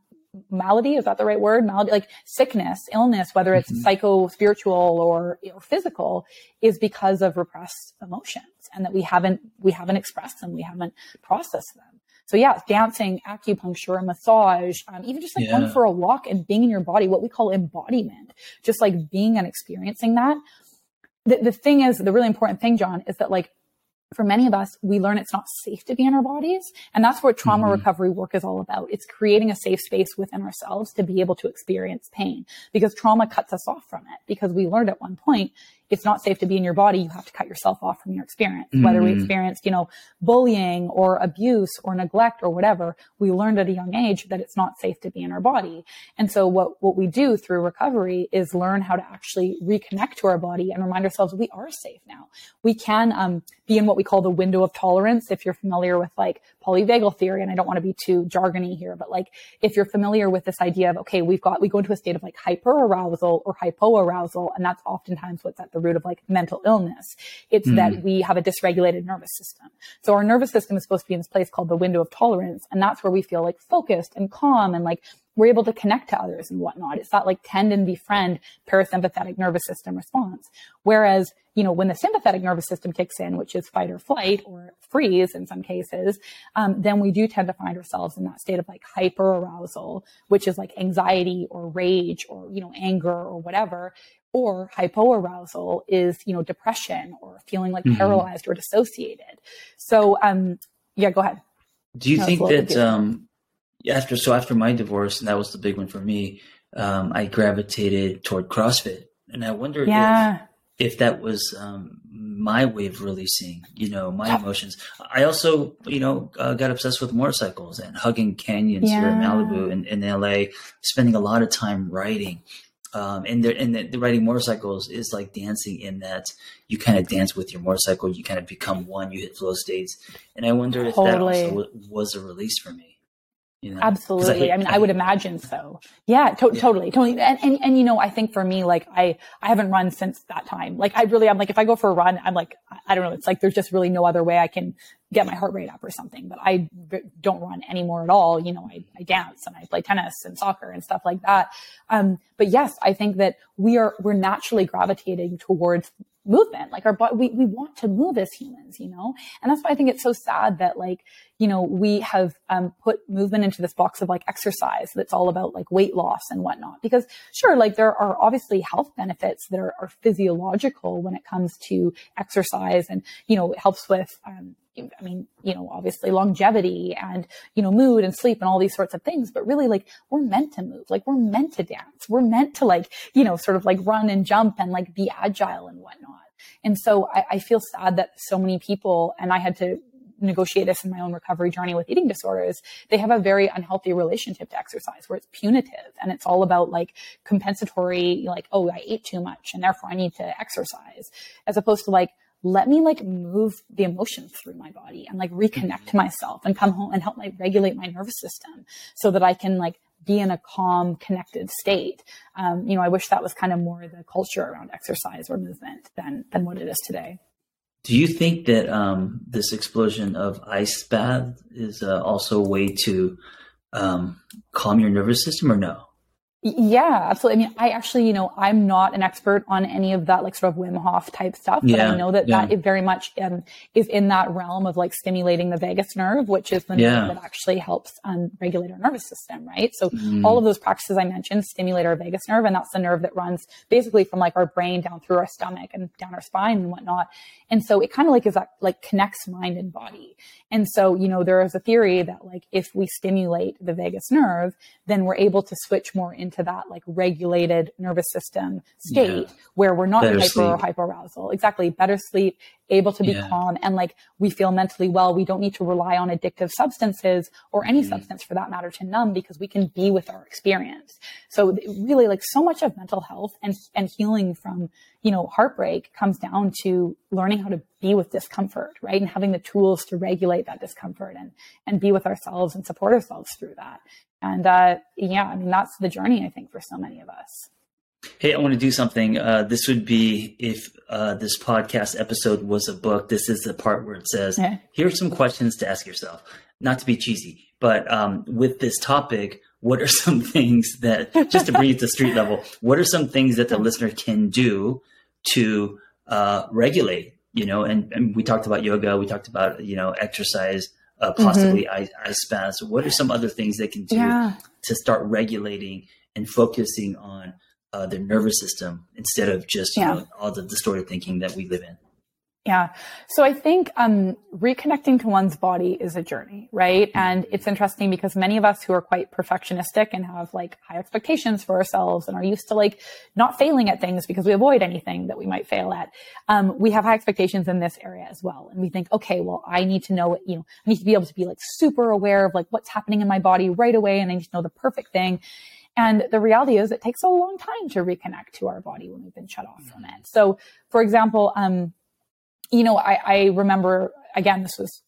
malady, is that the right word? Malady, like sickness, illness, whether it's mm-hmm. psycho, spiritual or, or physical is because of repressed emotions and that we haven't, we haven't expressed them. We haven't processed them. So yeah, dancing, acupuncture, massage, um, even just like yeah. going for a walk and being in your body, what we call embodiment, just like being and experiencing that. The, the thing is, the really important thing, John, is that like for many of us, we learn it's not safe to be in our bodies. And that's what trauma mm-hmm. recovery work is all about. It's creating a safe space within ourselves to be able to experience pain because trauma cuts us off from it because we learned at one point it's not safe to be in your body, you have to cut yourself off from your experience. Mm-hmm. Whether we experienced, you know, bullying or abuse or neglect or whatever, we learned at a young age that it's not safe to be in our body. And so what, what we do through recovery is learn how to actually reconnect to our body and remind ourselves we are safe now. We can um, be in what we call the window of tolerance. If you're familiar with like polyvagal theory, and I don't want to be too jargony here, but like if you're familiar with this idea of, okay, we've got, we go into a state of like hyper arousal or hypoarousal, and that's oftentimes what's at the root of like mental illness. It's mm. that we have a dysregulated nervous system. So our nervous system is supposed to be in this place called the window of tolerance. And that's where we feel like focused and calm and like we're able to connect to others and whatnot. It's that like tend and befriend parasympathetic nervous system response. Whereas, you know, when the sympathetic nervous system kicks in, which is fight or flight or freeze in some cases, um, then we do tend to find ourselves in that state of like hyper arousal, which is like anxiety or rage or, you know, anger or whatever. Or hypoarousal is, you know, depression or feeling like mm-hmm. paralyzed or dissociated. So, um, yeah, go ahead. Do you think that, um, after so after my divorce, and that was the big one for me. Um, I gravitated toward CrossFit, and I wonder yeah. if, if that was um, my way of releasing, you know, my emotions. I also, you know, uh, got obsessed with motorcycles and hugging canyons yeah. here in Malibu and in LA, spending a lot of time riding. Um, and the, and the, the, riding motorcycles is like dancing in that you kind of dance with your motorcycle, you kind of become one, you hit flow states. And I wonder if totally. that also was a release for me. You know? Absolutely. I, I, mean, I, would imagine so. Yeah, to- yeah, totally, totally. And, and, and, you know, I think for me, like, I, I haven't run since that time. Like, I really, I'm like, if I go for a run, I'm like, I don't know. It's like, there's just really no other way I can get my heart rate up or something, but I don't run anymore at all. You know, I, I dance and I play tennis and soccer and stuff like that. Um, but yes, I think that we are, we're naturally gravitating towards movement. Like our body, we, we want to move as humans, you know? And that's why I think it's so sad that like, you know, we have um, put movement into this box of like exercise that's all about like weight loss and whatnot. Because sure, like there are obviously health benefits that are, are physiological when it comes to exercise and, you know, it helps with, um, I mean, you know, obviously longevity and, you know, mood and sleep and all these sorts of things, but really like we're meant to move, like we're meant to dance. We're meant to like, you know, sort of like run and jump and like be agile and whatnot. And so I, I feel sad that so many people, and I had to negotiate this in my own recovery journey with eating disorders, they have a very unhealthy relationship to exercise where it's punitive and it's all about like compensatory, like, oh, I ate too much and therefore I need to exercise, as opposed to like, let me like move the emotions through my body and like reconnect to myself and come home and help my regulate my nervous system so that I can like be in a calm, connected state. Um, you know, I wish that was kind of more the culture around exercise or movement than than what it is today. Do you think that um, this explosion of ice bath is uh, also a way to um, calm your nervous system, or no? Yeah, absolutely. I mean, I actually, you know, I'm not an expert on any of that, like sort of Wim Hof type stuff, but yeah, I know that yeah. that very much um, is in that realm of like stimulating the vagus nerve, which is the yeah. nerve that actually helps um, regulate our nervous system, right? So mm. all of those practices I mentioned stimulate our vagus nerve, and that's the nerve that runs basically from like our brain down through our stomach and down our spine and whatnot. And so it kind of like is that like connects mind and body. And so, you know, there is a theory that like if we stimulate the vagus nerve, then we're able to switch more into that like regulated nervous system state yeah. where we're not better hyper sleep. or hyperarousal. Exactly. Better sleep, able to be yeah. calm and like we feel mentally well. We don't need to rely on addictive substances or any mm. substance for that matter to numb because we can be with our experience. So really like so much of mental health and, and healing from, you know, heartbreak comes down to learning how to be with discomfort, right? And having the tools to regulate that discomfort and, and be with ourselves and support ourselves through that. And, uh, yeah, I mean, that's the journey, I think, for so many of us. Hey, I want to do something. Uh, this would be if uh, this podcast episode was a book. This is the part where it says, yeah. "Here are some questions to ask yourself." Not to be cheesy, but um, with this topic, what are (laughs) some things that, just to bring it to street level, what are some things that the listener can do to uh, regulate? You know, and, and, we talked about yoga, we talked about you know exercise, uh, possibly mm-hmm. ice, ice baths. What are some other things they can do yeah. to start regulating and focusing on uh, their nervous system instead of just yeah. know, all the distorted thinking that we live in. Yeah. So I think um, reconnecting to one's body is a journey, right? And it's interesting because many of us who are quite perfectionistic and have like high expectations for ourselves and are used to like not failing at things because we avoid anything that we might fail at, um, we have high expectations in this area as well. And we think, okay, well, I need to know, you know, I need to be able to be like super aware of like what's happening in my body right away, and I need to know the perfect thing. And the reality is, it takes a long time to reconnect to our body when we've been shut off from it. So, for example, um, you know, I, I remember again, this was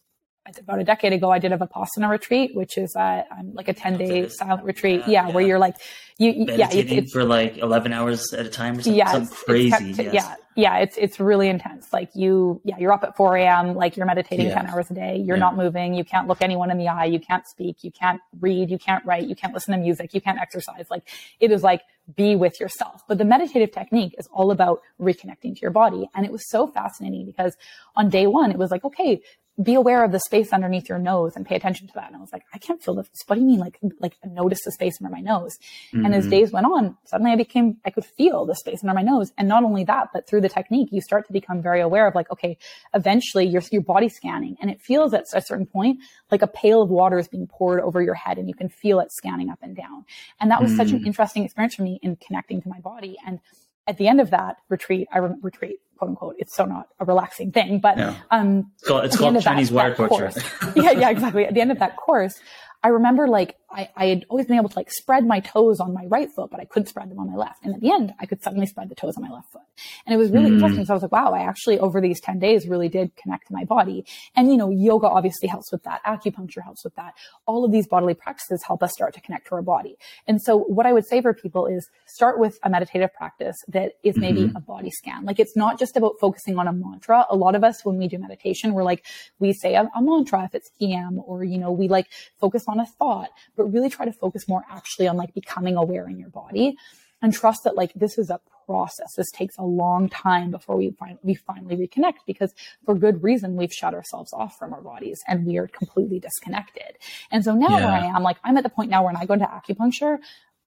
about a decade ago, I did a Vipassana retreat, which is uh, um, like a 10 day silent retreat. Yeah, yeah, where you're like, you, yeah, it's, it's, for like 11 hours at a time or something, yeah, something crazy. yes. Yeah. Yeah. It's, it's really intense. Like you, yeah, you're up at 4 a.m. Like you're meditating yeah. 10 hours a day. You're yeah. not moving. You can't look anyone in the eye. You can't speak. You can't read. You can't write. You can't listen to music. You can't exercise. Like it is like be with yourself. But the meditative technique is all about reconnecting to your body. And it was so fascinating because on day one, it was like, okay, be aware of the space underneath your nose and pay attention to that. And I was like, I can't feel this. What do you mean? Like, like notice the space under my nose. Mm-hmm. And as mm-hmm. days went on, suddenly I became, I could feel the space under my nose. And not only that, but through the technique, you start to become very aware of like, okay, eventually your, your body scanning and it feels at a certain point like a pail of water is being poured over your head and you can feel it scanning up and down. And that was mm-hmm. such an mm. interesting experience for me in connecting to my body. And at the end of that retreat, I re- retreat quote unquote. It's so not a relaxing thing, but yeah. um, it's called, it's called Chinese that, wire that torture. Course, (laughs) yeah, yeah, exactly. At the end of that course, I remember like I, I had always been able to like spread my toes on my right foot, but I couldn't spread them on my left. And at the end, I could suddenly spread the toes on my left foot. And it was really mm. interesting. So I was like, wow, I actually over these 10 days really did connect to my body. And, you know, yoga obviously helps with that. Acupuncture helps with that. All of these bodily practices help us start to connect to our body. And so what I would say for people is start with a meditative practice that is maybe mm-hmm. a body scan. Like it's not just about focusing on a mantra. A lot of us, when we do meditation, we're like, we say a, a mantra if it's TM or, you know, we like focus on a thought, but really try to focus more actually on like becoming aware in your body and trust that like this is a process. This takes a long time before we find, we finally reconnect because for good reason we've shut ourselves off from our bodies and we are completely disconnected. And so now yeah. where I am, like I'm at the point now where when I go into acupuncture,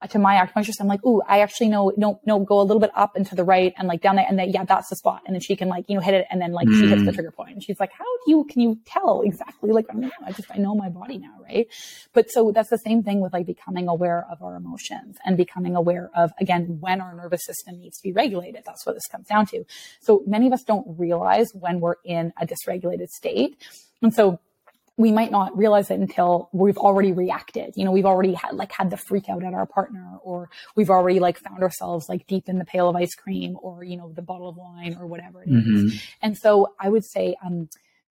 to my acupuncturist, I'm like, ooh, I actually know, no, no, go a little bit up and to the right and like down there. And then, yeah, that's the spot. And then she can like, you know, hit it. And then like mm. she hits the mm. trigger point and she's like, how do you, can you tell exactly? Like, I, I just, I know my body now. Right. But so that's the same thing with like becoming aware of our emotions and becoming aware of, again, when our nervous system needs to be regulated. That's what this comes down to. So many of us don't realize when we're in a dysregulated state. And so we might not realize it until we've already reacted. You know, we've already had like had the freak out at our partner or we've already like found ourselves like deep in the pail of ice cream or, you know, the bottle of wine or whatever it mm-hmm. is. And so I would say, um,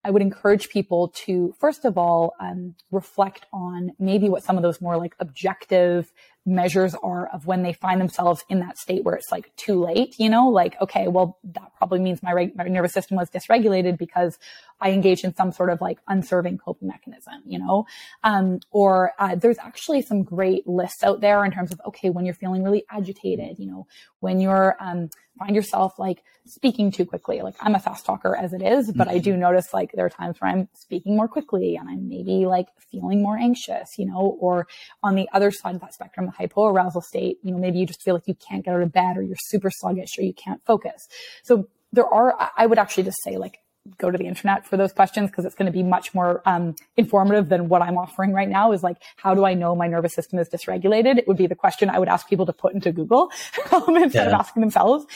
I would encourage people to, first of all, um, reflect on maybe what some of those more like objective measures are of when they find themselves in that state where it's like too late, you know, like, okay, well, that probably means my, reg- my nervous system was dysregulated because I engaged in some sort of like unserving coping mechanism, you know? Um, or uh, there's actually some great lists out there in terms of, okay, when you're feeling really agitated, you know, when you're, um, find yourself like speaking too quickly. Like I'm a fast talker as it is, but I do mm-hmm. notice like there are times where I'm speaking more quickly and I'm maybe like feeling more anxious, you know, or on the other side of that spectrum, hypoarousal state, you know, maybe you just feel like you can't get out of bed or you're super sluggish or you can't focus. So there are, I would actually just say like go to the internet for those questions because it's going to be much more um, informative than what I'm offering right now. Is like, how do I know my nervous system is dysregulated? It would be the question I would ask people to put into Google (laughs) um, instead yeah. of asking themselves.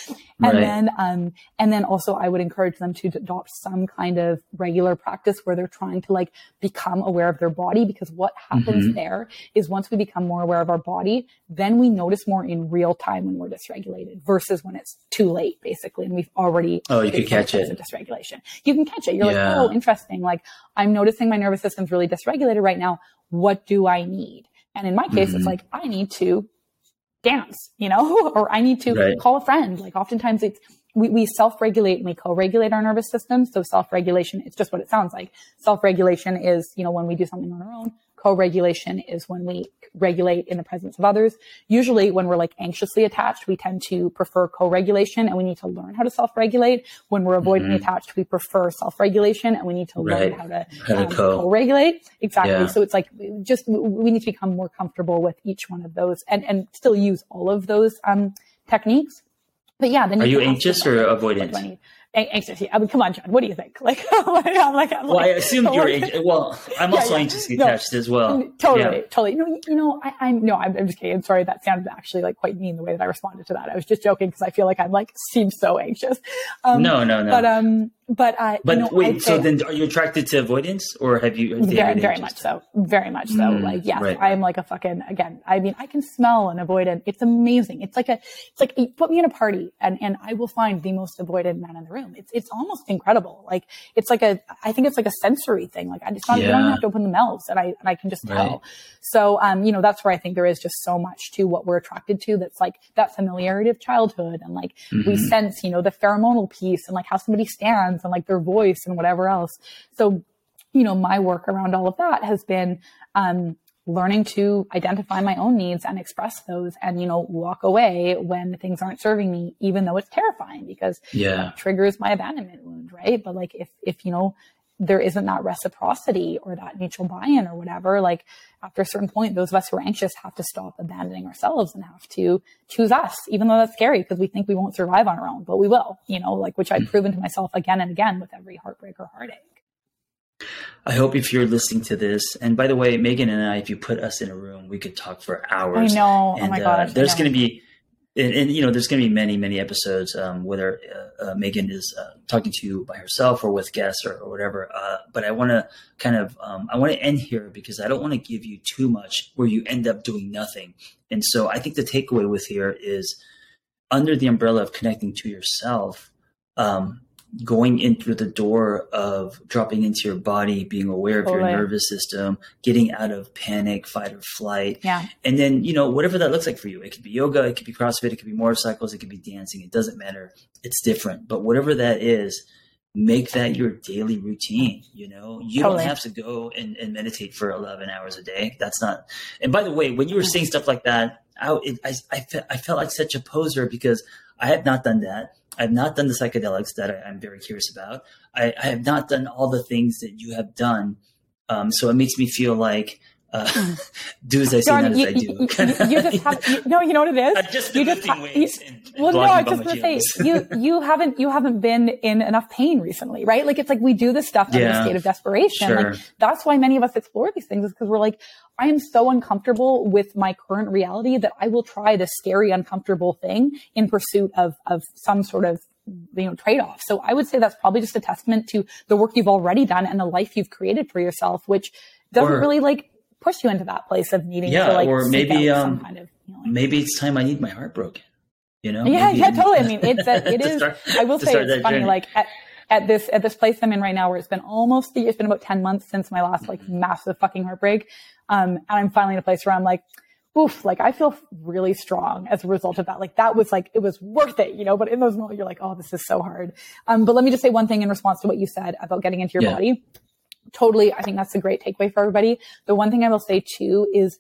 And right. then, um, and then also I would encourage them to adopt some kind of regular practice where they're trying to like become aware of their body because what happens mm-hmm. there is once we become more aware of our body, then we notice more in real time when we're dysregulated versus when it's too late, basically, and we've already oh, you could catch it. Dysregulation you can catch it. You're yeah. like, oh, interesting. Like I'm noticing my nervous system's really dysregulated right now. What do I need? And in my case, mm-hmm. it's like, I need to dance, you know, (laughs) or I need to right. call a friend. Like oftentimes it's, we, we self-regulate and we co-regulate our nervous system. So self-regulation, it's just what it sounds like. Self-regulation is, you know, when we do something on our own. Co-regulation is when we regulate in the presence of others. Usually when we're like anxiously attached, we tend to prefer co-regulation and we need to learn how to self-regulate. When we're avoidantly mm-hmm. attached, we prefer self-regulation and we need to right. learn how to, um, co- regulate Exactly. Yeah. So it's like just, we need to become more comfortable with each one of those and, and still use all of those, um, techniques but yeah, then are you anxious or avoidant? Anxious. I mean, come on, John. What do you think? (laughs) Like, I'm like, I'm well, like, I assumed (laughs) you're anxious. Well, I'm also yeah, yeah. anxiously no, attached as well. Totally, yeah. totally. You know, you know, I, am no, I'm, I'm, just kidding. I'm sorry. That sounded actually like quite mean the way that I responded to that. I was just joking because I feel like I'm like seem so anxious. Um, no, no, no. But um, but uh, but you know, wait. So then, are you attracted to avoidance, or have you? Very, very much so. Very much so. Mm, like, yes, right. I am like a fucking. Again, I mean, I can smell an avoidant. It's amazing. It's like a. It's like put me in a party, and and I will find the most avoidant man in the room. It's it's almost incredible. Like it's like a. I think it's like a sensory thing. Like I just not, yeah. you don't have to open the mouths, and I and I can just tell. Right. So um, you know, that's where I think there is just so much to what we're attracted to. That's like that familiarity of childhood, and like mm-hmm. we sense, you know, the pheromonal piece, and like how somebody stands, and like their voice voice and whatever else. So, you know, my work around all of that has been, um, learning to identify my own needs and express those and you know walk away when things aren't serving me even though it's terrifying because yeah. it triggers my abandonment wound right? But like if if you know there isn't that reciprocity or that mutual buy-in or whatever like after a certain point those of us who are anxious have to stop abandoning ourselves and have to choose us even though that's scary because we think we won't survive on our own but we will you know like which i've mm. proven to myself again and again with every heartbreak or heartache I hope if you're listening to this, and by the way, Megan and I, if you put us in a room, we could talk for hours. I know. And, oh my god. Uh, there's going to be, and, and, you know, there's going to be many, many episodes, um, whether uh, uh, Megan is uh, talking to you by herself or with guests or, or whatever. Uh, but I want to kind of, um, I want to end here because I don't want to give you too much where you end up doing nothing. And so I think the takeaway with here is under the umbrella of connecting to yourself. Um, going in through the door of dropping into your body, being aware of totally. your nervous system, getting out of panic, fight or flight. Yeah. And then, you know, whatever that looks like for you, it could be yoga, it could be CrossFit, it could be motorcycles, it could be dancing. It doesn't matter. It's different. But whatever that is, make that your daily routine. You know, you totally. don't have to go and, and, meditate for 11 hours a day. That's not, and by the way, when you were saying stuff like that, I, it, I, I, felt, I felt like such a poser because I had not done that. I've not done the psychedelics that I, am very curious about. I, I, have not done all the things that you have done. Um, so it makes me feel like uh, hmm. (laughs) do as I say, not you, as I do. You, you, just (laughs) have, you, no, you know what it is. just you just ha- you, and, well, no, I was just going to say you you haven't you haven't been in enough pain recently, right? Like it's like we do this stuff in a state of desperation. Sure. Like that's why many of us explore these things is because we're like, I am so uncomfortable with my current reality that I will try this scary, uncomfortable thing in pursuit of of some sort of you know trade off. So I would say that's probably just a testament to the work you've already done and the life you've created for yourself, which doesn't or, really like push you into that place of needing yeah, to like or maybe um kind of maybe it's time I need my heart broken. You know? Yeah, maybe, yeah, (laughs) totally. I mean, it's a, it (laughs) is. Start, I will say it's funny. Journey. Like at, at this at this place I'm in right now, where it's been almost it's been about ten months since my last like mm-hmm. massive fucking heartbreak, um, and I'm finally in a place where I'm like, oof, like I feel really strong as a result of that. Like that was like, it was worth it, you know, but in those moments, you're like, oh, this is so hard. Um, but let me just say one thing in response to what you said about getting into your yeah. body. Totally. I think that's a great takeaway for everybody. The one thing I will say too is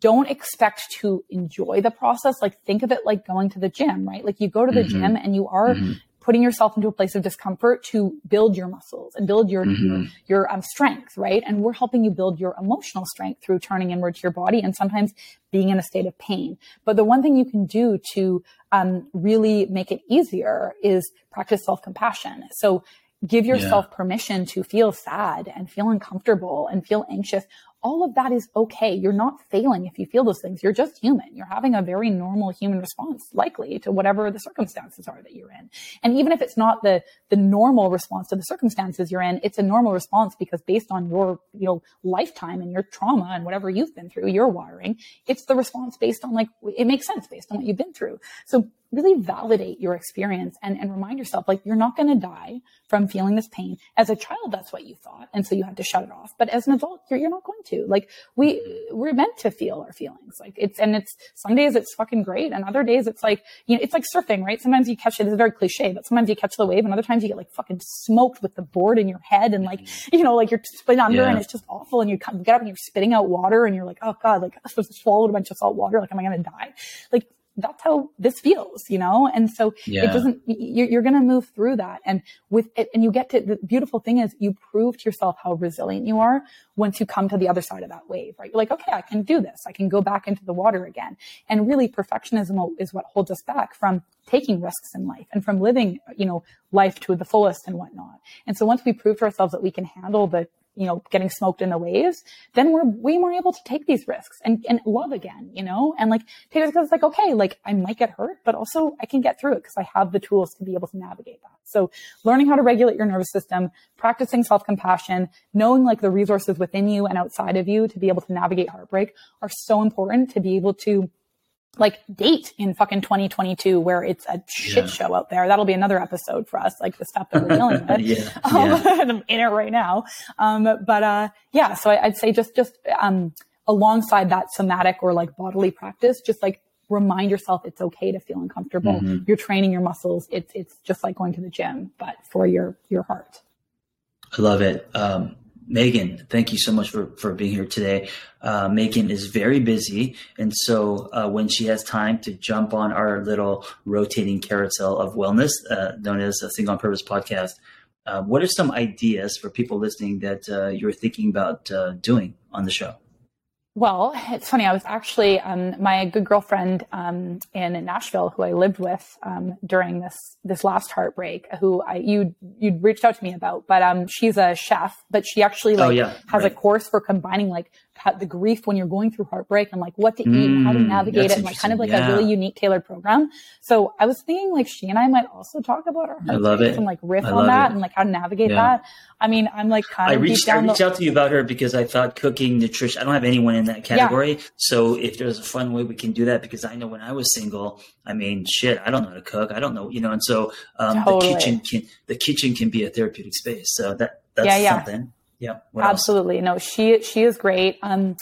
don't expect to enjoy the process. Like think of it like going to the gym, right? Like you go to the mm-hmm. gym and you are mm-hmm putting yourself into a place of discomfort to build your muscles and build your mm-hmm. your, your um, strength, right? And we're helping you build your emotional strength through turning inward to your body and sometimes being in a state of pain. But the one thing you can do to um, really make it easier is practice self compassion. So give yourself yeah. permission to feel sad and feel uncomfortable and feel anxious all of that is okay. You're not failing if you feel those things. You're just human. You're having a very normal human response, likely to whatever the circumstances are that you're in. And even if it's not the, the normal response to the circumstances you're in, it's a normal response because based on your, you know, lifetime and your trauma and whatever you've been through, your wiring, it's the response based on like, it makes sense based on what you've been through. So really validate your experience and, and remind yourself like you're not going to die from feeling this pain. As a child, that's what you thought. And so you had to shut it off. But as an adult, you're, you're not going to. Like we, we're meant to feel our feelings. Like it's, and it's, some days it's fucking great. And other days it's like, you know, it's like surfing, right? Sometimes you catch it, it's a very cliche, but sometimes you catch the wave and other times you get like fucking smoked with the board in your head and like, mm-hmm. you know, like you're split under yeah. and it's just awful. And you get up and you're spitting out water and you're like, oh God, like I to a bunch of salt water. Like, am I going to die? Like, that's how this feels, you know? And so yeah. it doesn't, you're, you're going to move through that. And with it, and you get to the beautiful thing is you prove to yourself how resilient you are once you come to the other side of that wave, right? You're like, okay, I can do this. I can go back into the water again. And really perfectionism is what holds us back from taking risks in life and from living, you know, life to the fullest and whatnot. And so once we prove to ourselves that we can handle the you know, getting smoked in the waves, then we're way more able to take these risks and, and love again, you know, and like take it because it's like, okay, like I might get hurt, but also I can get through it because I have the tools to be able to navigate that. So learning how to regulate your nervous system, practicing self-compassion, knowing like the resources within you and outside of you to be able to navigate heartbreak are so important to be able to like date in fucking 2022 where it's a shit yeah. show out there. That'll be another episode for us, like the stuff that we're (laughs) dealing with. yeah. (laughs) Um, yeah. (laughs) I'm in it right now. Um, but, uh, yeah, so I, would say just, just, um, alongside that somatic or like bodily practice, just like remind yourself it's okay to feel uncomfortable. Mm-hmm. You're training your muscles. It's, it's just like going to the gym, but for your, your heart. I love it. Um, Megan, thank you so much for, for being here today. Uh, Megan is very busy. And so uh, when she has time to jump on our little rotating carousel of wellness, uh, known as a Single on Purpose podcast, uh, what are some ideas for people listening that uh, you're thinking about uh, doing on the show? Well, it's funny. I was actually um, my good girlfriend um, in Nashville, who I lived with um, during this this last heartbreak, who I you you'd reached out to me about. But um, she's a chef, but she actually oh, like oh, yeah, has right. a course for combining like the grief when you're going through heartbreak and like what to eat mm, and how to mm, navigate it and like kind of like yeah. a really unique tailored program. So I was thinking like she and I might also talk about our heartbreaks and like riff on that it. and like how to navigate yeah. that. I mean, I'm like kind of. I reached, I reached the- out to you about her because I thought cooking, nutrition. I don't have anyone in that category, yeah. so if there's a fun way we can do that, because I know when I was single, I mean, shit, I don't know how to cook. I don't know, you know, and so um, totally. the kitchen can the kitchen can be a therapeutic space. So that that's yeah, yeah. something. Yeah, absolutely. No, she she is great. Um,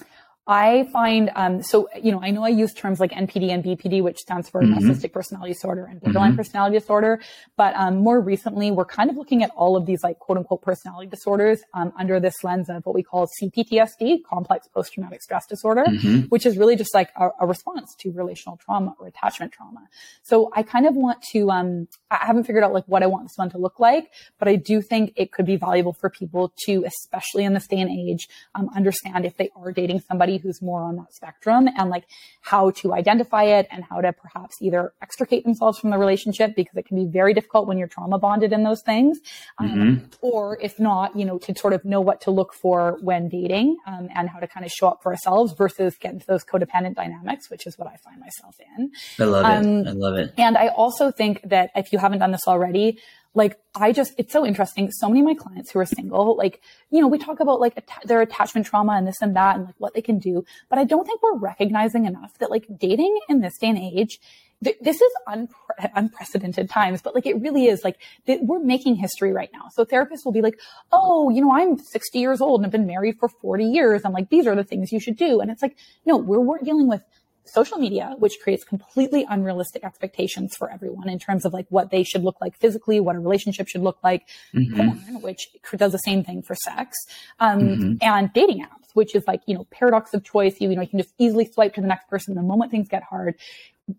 I find, um, so, you know, I know I use terms like NPD and BPD, which stands for mm-hmm. narcissistic personality disorder and borderline mm-hmm. personality disorder. But, um, more recently, we're kind of looking at all of these like quote unquote personality disorders, um, under this lens of what we call CPTSD, complex post-traumatic stress disorder, mm-hmm. which is really just like a, a, response to relational trauma or attachment trauma. So I kind of want to, um, I haven't figured out like what I want this one to look like, but I do think it could be valuable for people to, especially in this day and age, um, understand if they are dating somebody who's more on that spectrum and like how to identify it and how to perhaps either extricate themselves from the relationship because it can be very difficult when you're trauma bonded in those things. Um, mm-hmm. Or if not, you know, to sort of know what to look for when dating um, and how to kind of show up for ourselves versus get into those codependent dynamics, which is what I find myself in. I love um, it. I love it. And I also think that if you haven't done this already, like I just, it's so interesting. So many of my clients who are single, like, you know, we talk about like att- their attachment trauma and this and that and like what they can do, but I don't think we're recognizing enough that like dating in this day and age, th- this is unpre- unprecedented times, but like it really is like th- we're making history right now. So therapists will be like, oh, you know, I'm 60 years old and I've been married for 40 years. I'm like, these are the things you should do. And it's like, no, we're, we're dealing with social media, which creates completely unrealistic expectations for everyone in terms of like what they should look like physically, what a relationship should look like, mm-hmm. porn, which does the same thing for sex, um, mm-hmm. and dating apps, which is like, you know, paradox of choice. You, you know, you can just easily swipe to the next person the moment things get hard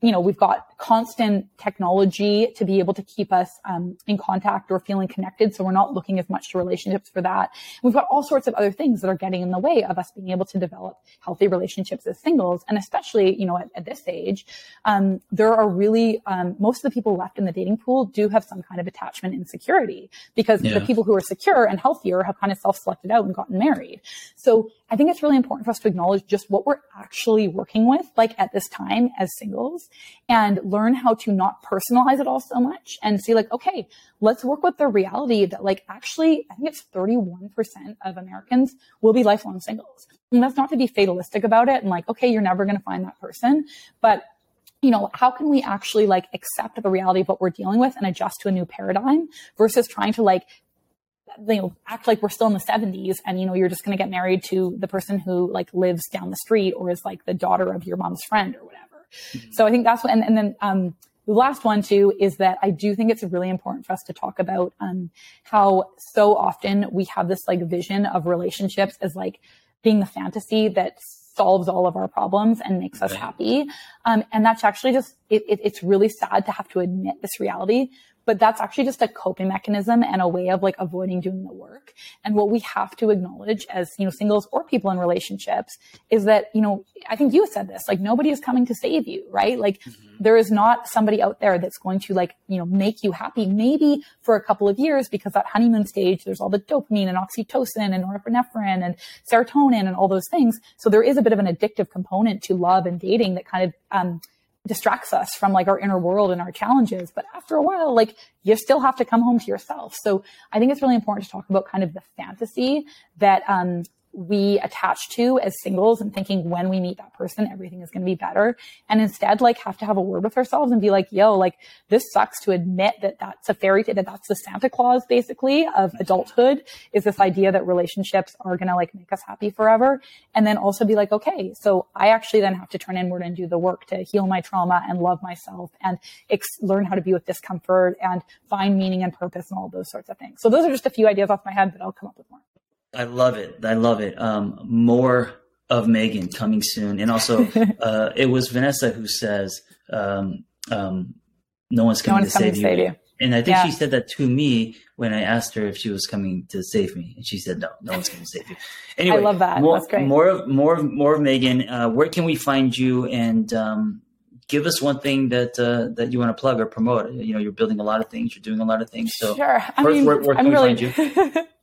you know, we've got constant technology to be able to keep us um, in contact or feeling connected. So we're not looking as much to relationships for that. We've got all sorts of other things that are getting in the way of us being able to develop healthy relationships as singles. And especially, you know, at, at this age, um, there are really, um, most of the people left in the dating pool do have some kind of attachment insecurity because yeah. the people who are secure and healthier have kind of self-selected out and gotten married. So I think it's really important for us to acknowledge just what we're actually working with, like at this time as singles and learn how to not personalize it all so much and see like, okay, let's work with the reality that like actually, I think it's 31% of Americans will be lifelong singles. And that's not to be fatalistic about it and like, okay, you're never going to find that person, but you know, how can we actually like accept the reality of what we're dealing with and adjust to a new paradigm versus trying to like you know, act like we're still in the 70s and, you know, you're just going to get married to the person who like lives down the street or is like the daughter of your mom's friend or whatever. Mm-hmm. So I think that's what, and, and then, um, the last one too is that I do think it's really important for us to talk about, um, how so often we have this like vision of relationships as like being the fantasy that solves all of our problems and makes us happy. Um, and that's actually just, it, it, it's really sad to have to admit this reality, but that's actually just a coping mechanism and a way of like avoiding doing the work. And what we have to acknowledge as, you know, singles or people in relationships is that, you know, I think you said this, like nobody is coming to save you, right? Like mm-hmm. there is not somebody out there that's going to like, you know, make you happy maybe for a couple of years because that honeymoon stage, there's all the dopamine and oxytocin and norepinephrine and serotonin and all those things. So there is a bit of an addictive component to love and dating that kind of, um, distracts us from like our inner world and our challenges. But after a while, like you still have to come home to yourself. So I think it's really important to talk about kind of the fantasy that, um, we attach to as singles and thinking when we meet that person, everything is going to be better. And instead, like have to have a word with ourselves and be like, yo, like this sucks to admit that that's a fairy tale, that that's the Santa Claus basically of adulthood is this idea that relationships are going to like make us happy forever. And then also be like, okay, so I actually then have to turn inward and do the work to heal my trauma and love myself and ex- learn how to be with discomfort and find meaning and purpose and all those sorts of things. So those are just a few ideas off my head, but I'll come up with more. I love it. I love it. Um, more of Megan coming soon, and also (laughs) uh, it was Vanessa who says, um, um, "No one's coming, no one's to, coming save to, save you. And I think yeah. she said that to me when I asked her if she was coming to save me, and she said, "No, no one's coming to save you." Anyway, I love that. More, That's great. More of more of more of Megan. Uh, where can we find you? And um, give us one thing that uh, that you want to plug or promote. You know, you're building a lot of things. You're doing a lot of things. So, sure. I mean, where, where can I'm really... (laughs)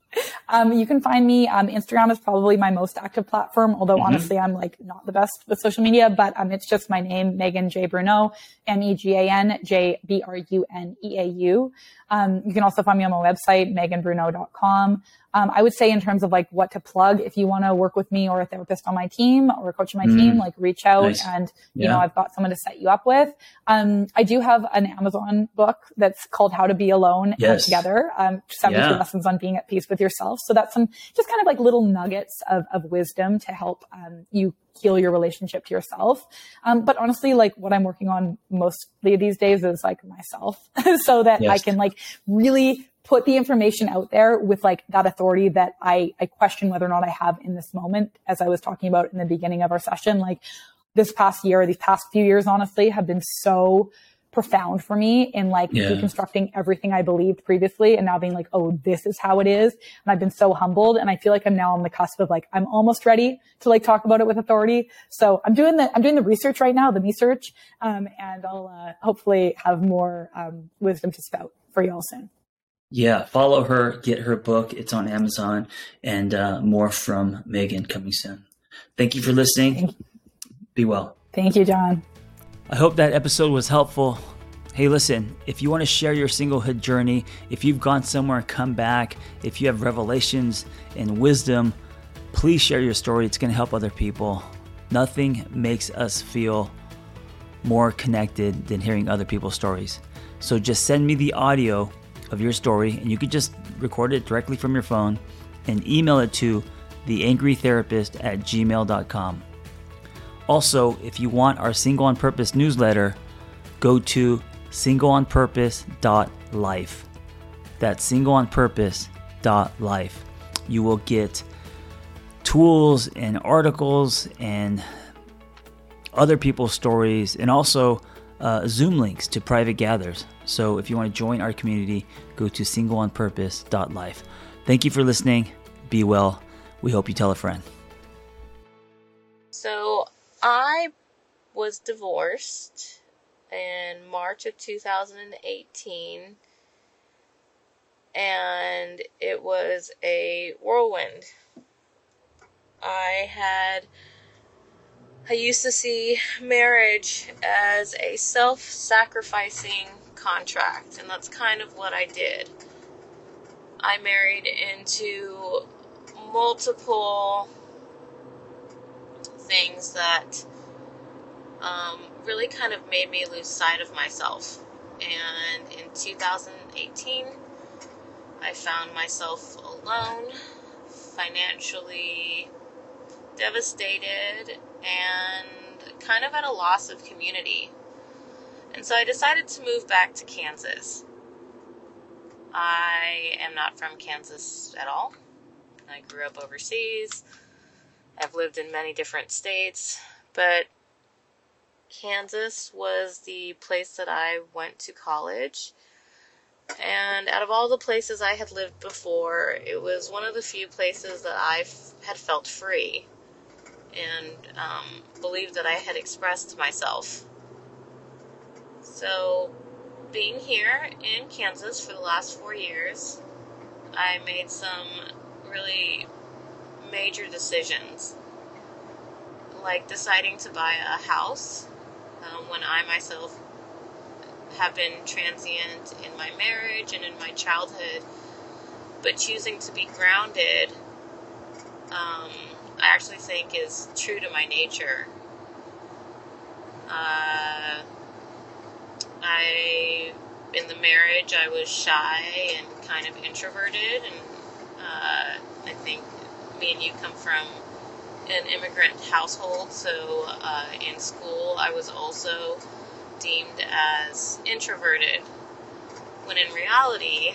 Um, you can find me. Um, Instagram is probably my most active platform, although mm-hmm. honestly, I'm like not the best with social media, but, um, it's just my name, Megan J. Bruneau, M-E-G-A-N J B R U N E A U. Um, you can also find me on my website, meganbruneau.com. Um, I would say in terms of like what to plug, if you want to work with me or a therapist on my team or a coach on my mm. team, like reach out nice. and, you yeah. know, I've got someone to set you up with. Um, I do have an Amazon book that's called How to Be Alone yes. Together, um, 72 yeah. lessons on being at peace with yourself. So that's some just kind of like little nuggets of, of wisdom to help, um, you heal your relationship to yourself. Um, but honestly, like what I'm working on mostly these days is like myself (laughs) so that yes. I can like really put the information out there with like that authority that I, I question whether or not I have in this moment, as I was talking about in the beginning of our session. Like this past year, these past few years, honestly, have been so profound for me in like yeah. deconstructing everything I believed previously and now being like, oh, this is how it is. And I've been so humbled. And I feel like I'm now on the cusp of like, I'm almost ready to like talk about it with authority. So I'm doing the, I'm doing the research right now, the research. Um, and I'll, uh, hopefully have more, um, wisdom to spout for y'all soon. Yeah, follow her, get her book. It's on Amazon, and uh, more from Megan coming soon. Thank you for listening. Be well. Thank you, John. I hope that episode was helpful. Hey, listen, if you want to share your singlehood journey, if you've gone somewhere and come back, if you have revelations and wisdom, please share your story. It's going to help other people. Nothing makes us feel more connected than hearing other people's stories. So just send me the audio of your story, and you could just record it directly from your phone and email it to theangrytherapist at gmail.com. Also, if you want our Single on Purpose newsletter, go to singleonpurpose.life. That's singleonpurpose.life. You will get tools and articles and other people's stories and also uh, Zoom links to private gathers. So if you want to join our community, go to singleonpurpose.life. Thank you for listening. Be well. We hope you tell a friend. So I was divorced in March of 2018 and it was a whirlwind. I had I used to see marriage as a self sacrificing contract, and that's kind of what I did. I married into multiple things that um, really kind of made me lose sight of myself. And in 2018, I found myself alone, financially devastated, and kind of at a loss of community. And so I decided to move back to Kansas. I am not from Kansas at all. I grew up overseas. I've lived in many different states, but Kansas was the place that I went to college. And out of all the places I had lived before, it was one of the few places that I had felt free and um, believed that I had expressed myself. So, being here in Kansas for the last four years, I made some really major decisions, like deciding to buy a house um, when I myself have been transient in my marriage and in my childhood, but choosing to be grounded, um, I actually think is true to my nature. Uh, I, in the marriage, I was shy and kind of introverted, and uh, I think me and you come from an immigrant household, so uh, in school I was also deemed as introverted. When in reality,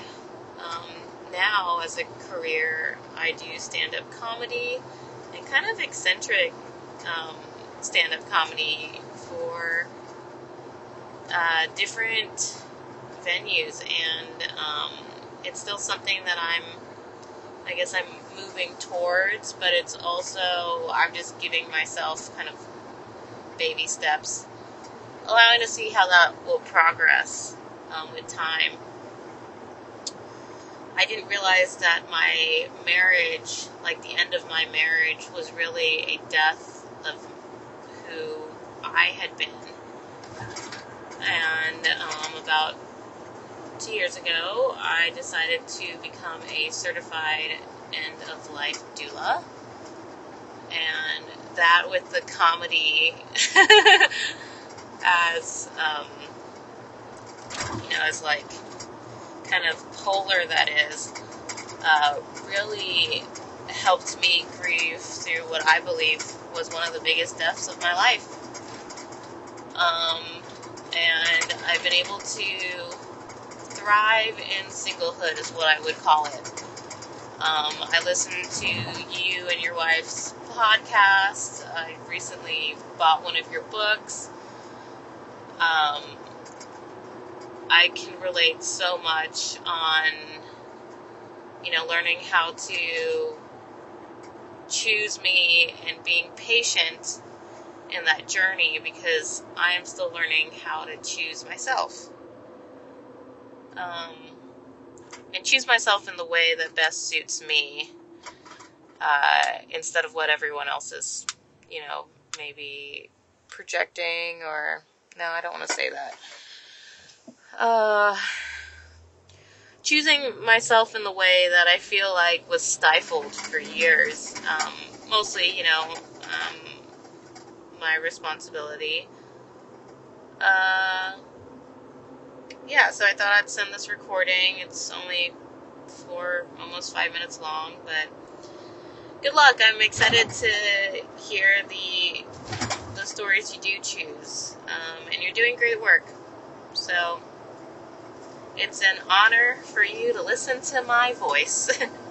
um, now as a career, I do stand up comedy and kind of eccentric um, stand up comedy for uh, different venues, and um, it's still something that I'm, I guess, I'm moving towards, but it's also, I'm just giving myself kind of baby steps, allowing to see how that will progress um, with time. I didn't realize that my marriage, like the end of my marriage, was really a death of who I had been. And um, about two years ago, I decided to become a certified end of life doula. And that with the comedy (laughs) as, um, you know, as like kind of polar that is, uh, really helped me grieve through what I believe was one of the biggest deaths of my life. Um, and I've been able to thrive in singlehood, is what I would call it. Um, I listened to you and your wife's podcast. I recently bought one of your books. Um, I can relate so much on, you know, learning how to choose me and being patient in that journey because I am still learning how to choose myself. Um, and choose myself in the way that best suits me uh, instead of what everyone else is, you know, maybe projecting or. No, I don't want to say that. Uh, choosing myself in the way that I feel like was stifled for years. Um, mostly, you know, um, my responsibility. Uh, yeah, so I thought I'd send this recording. It's only four, almost five minutes long, but good luck. I'm excited to hear the the stories you do choose, um, and you're doing great work. So it's an honor for you to listen to my voice. (laughs)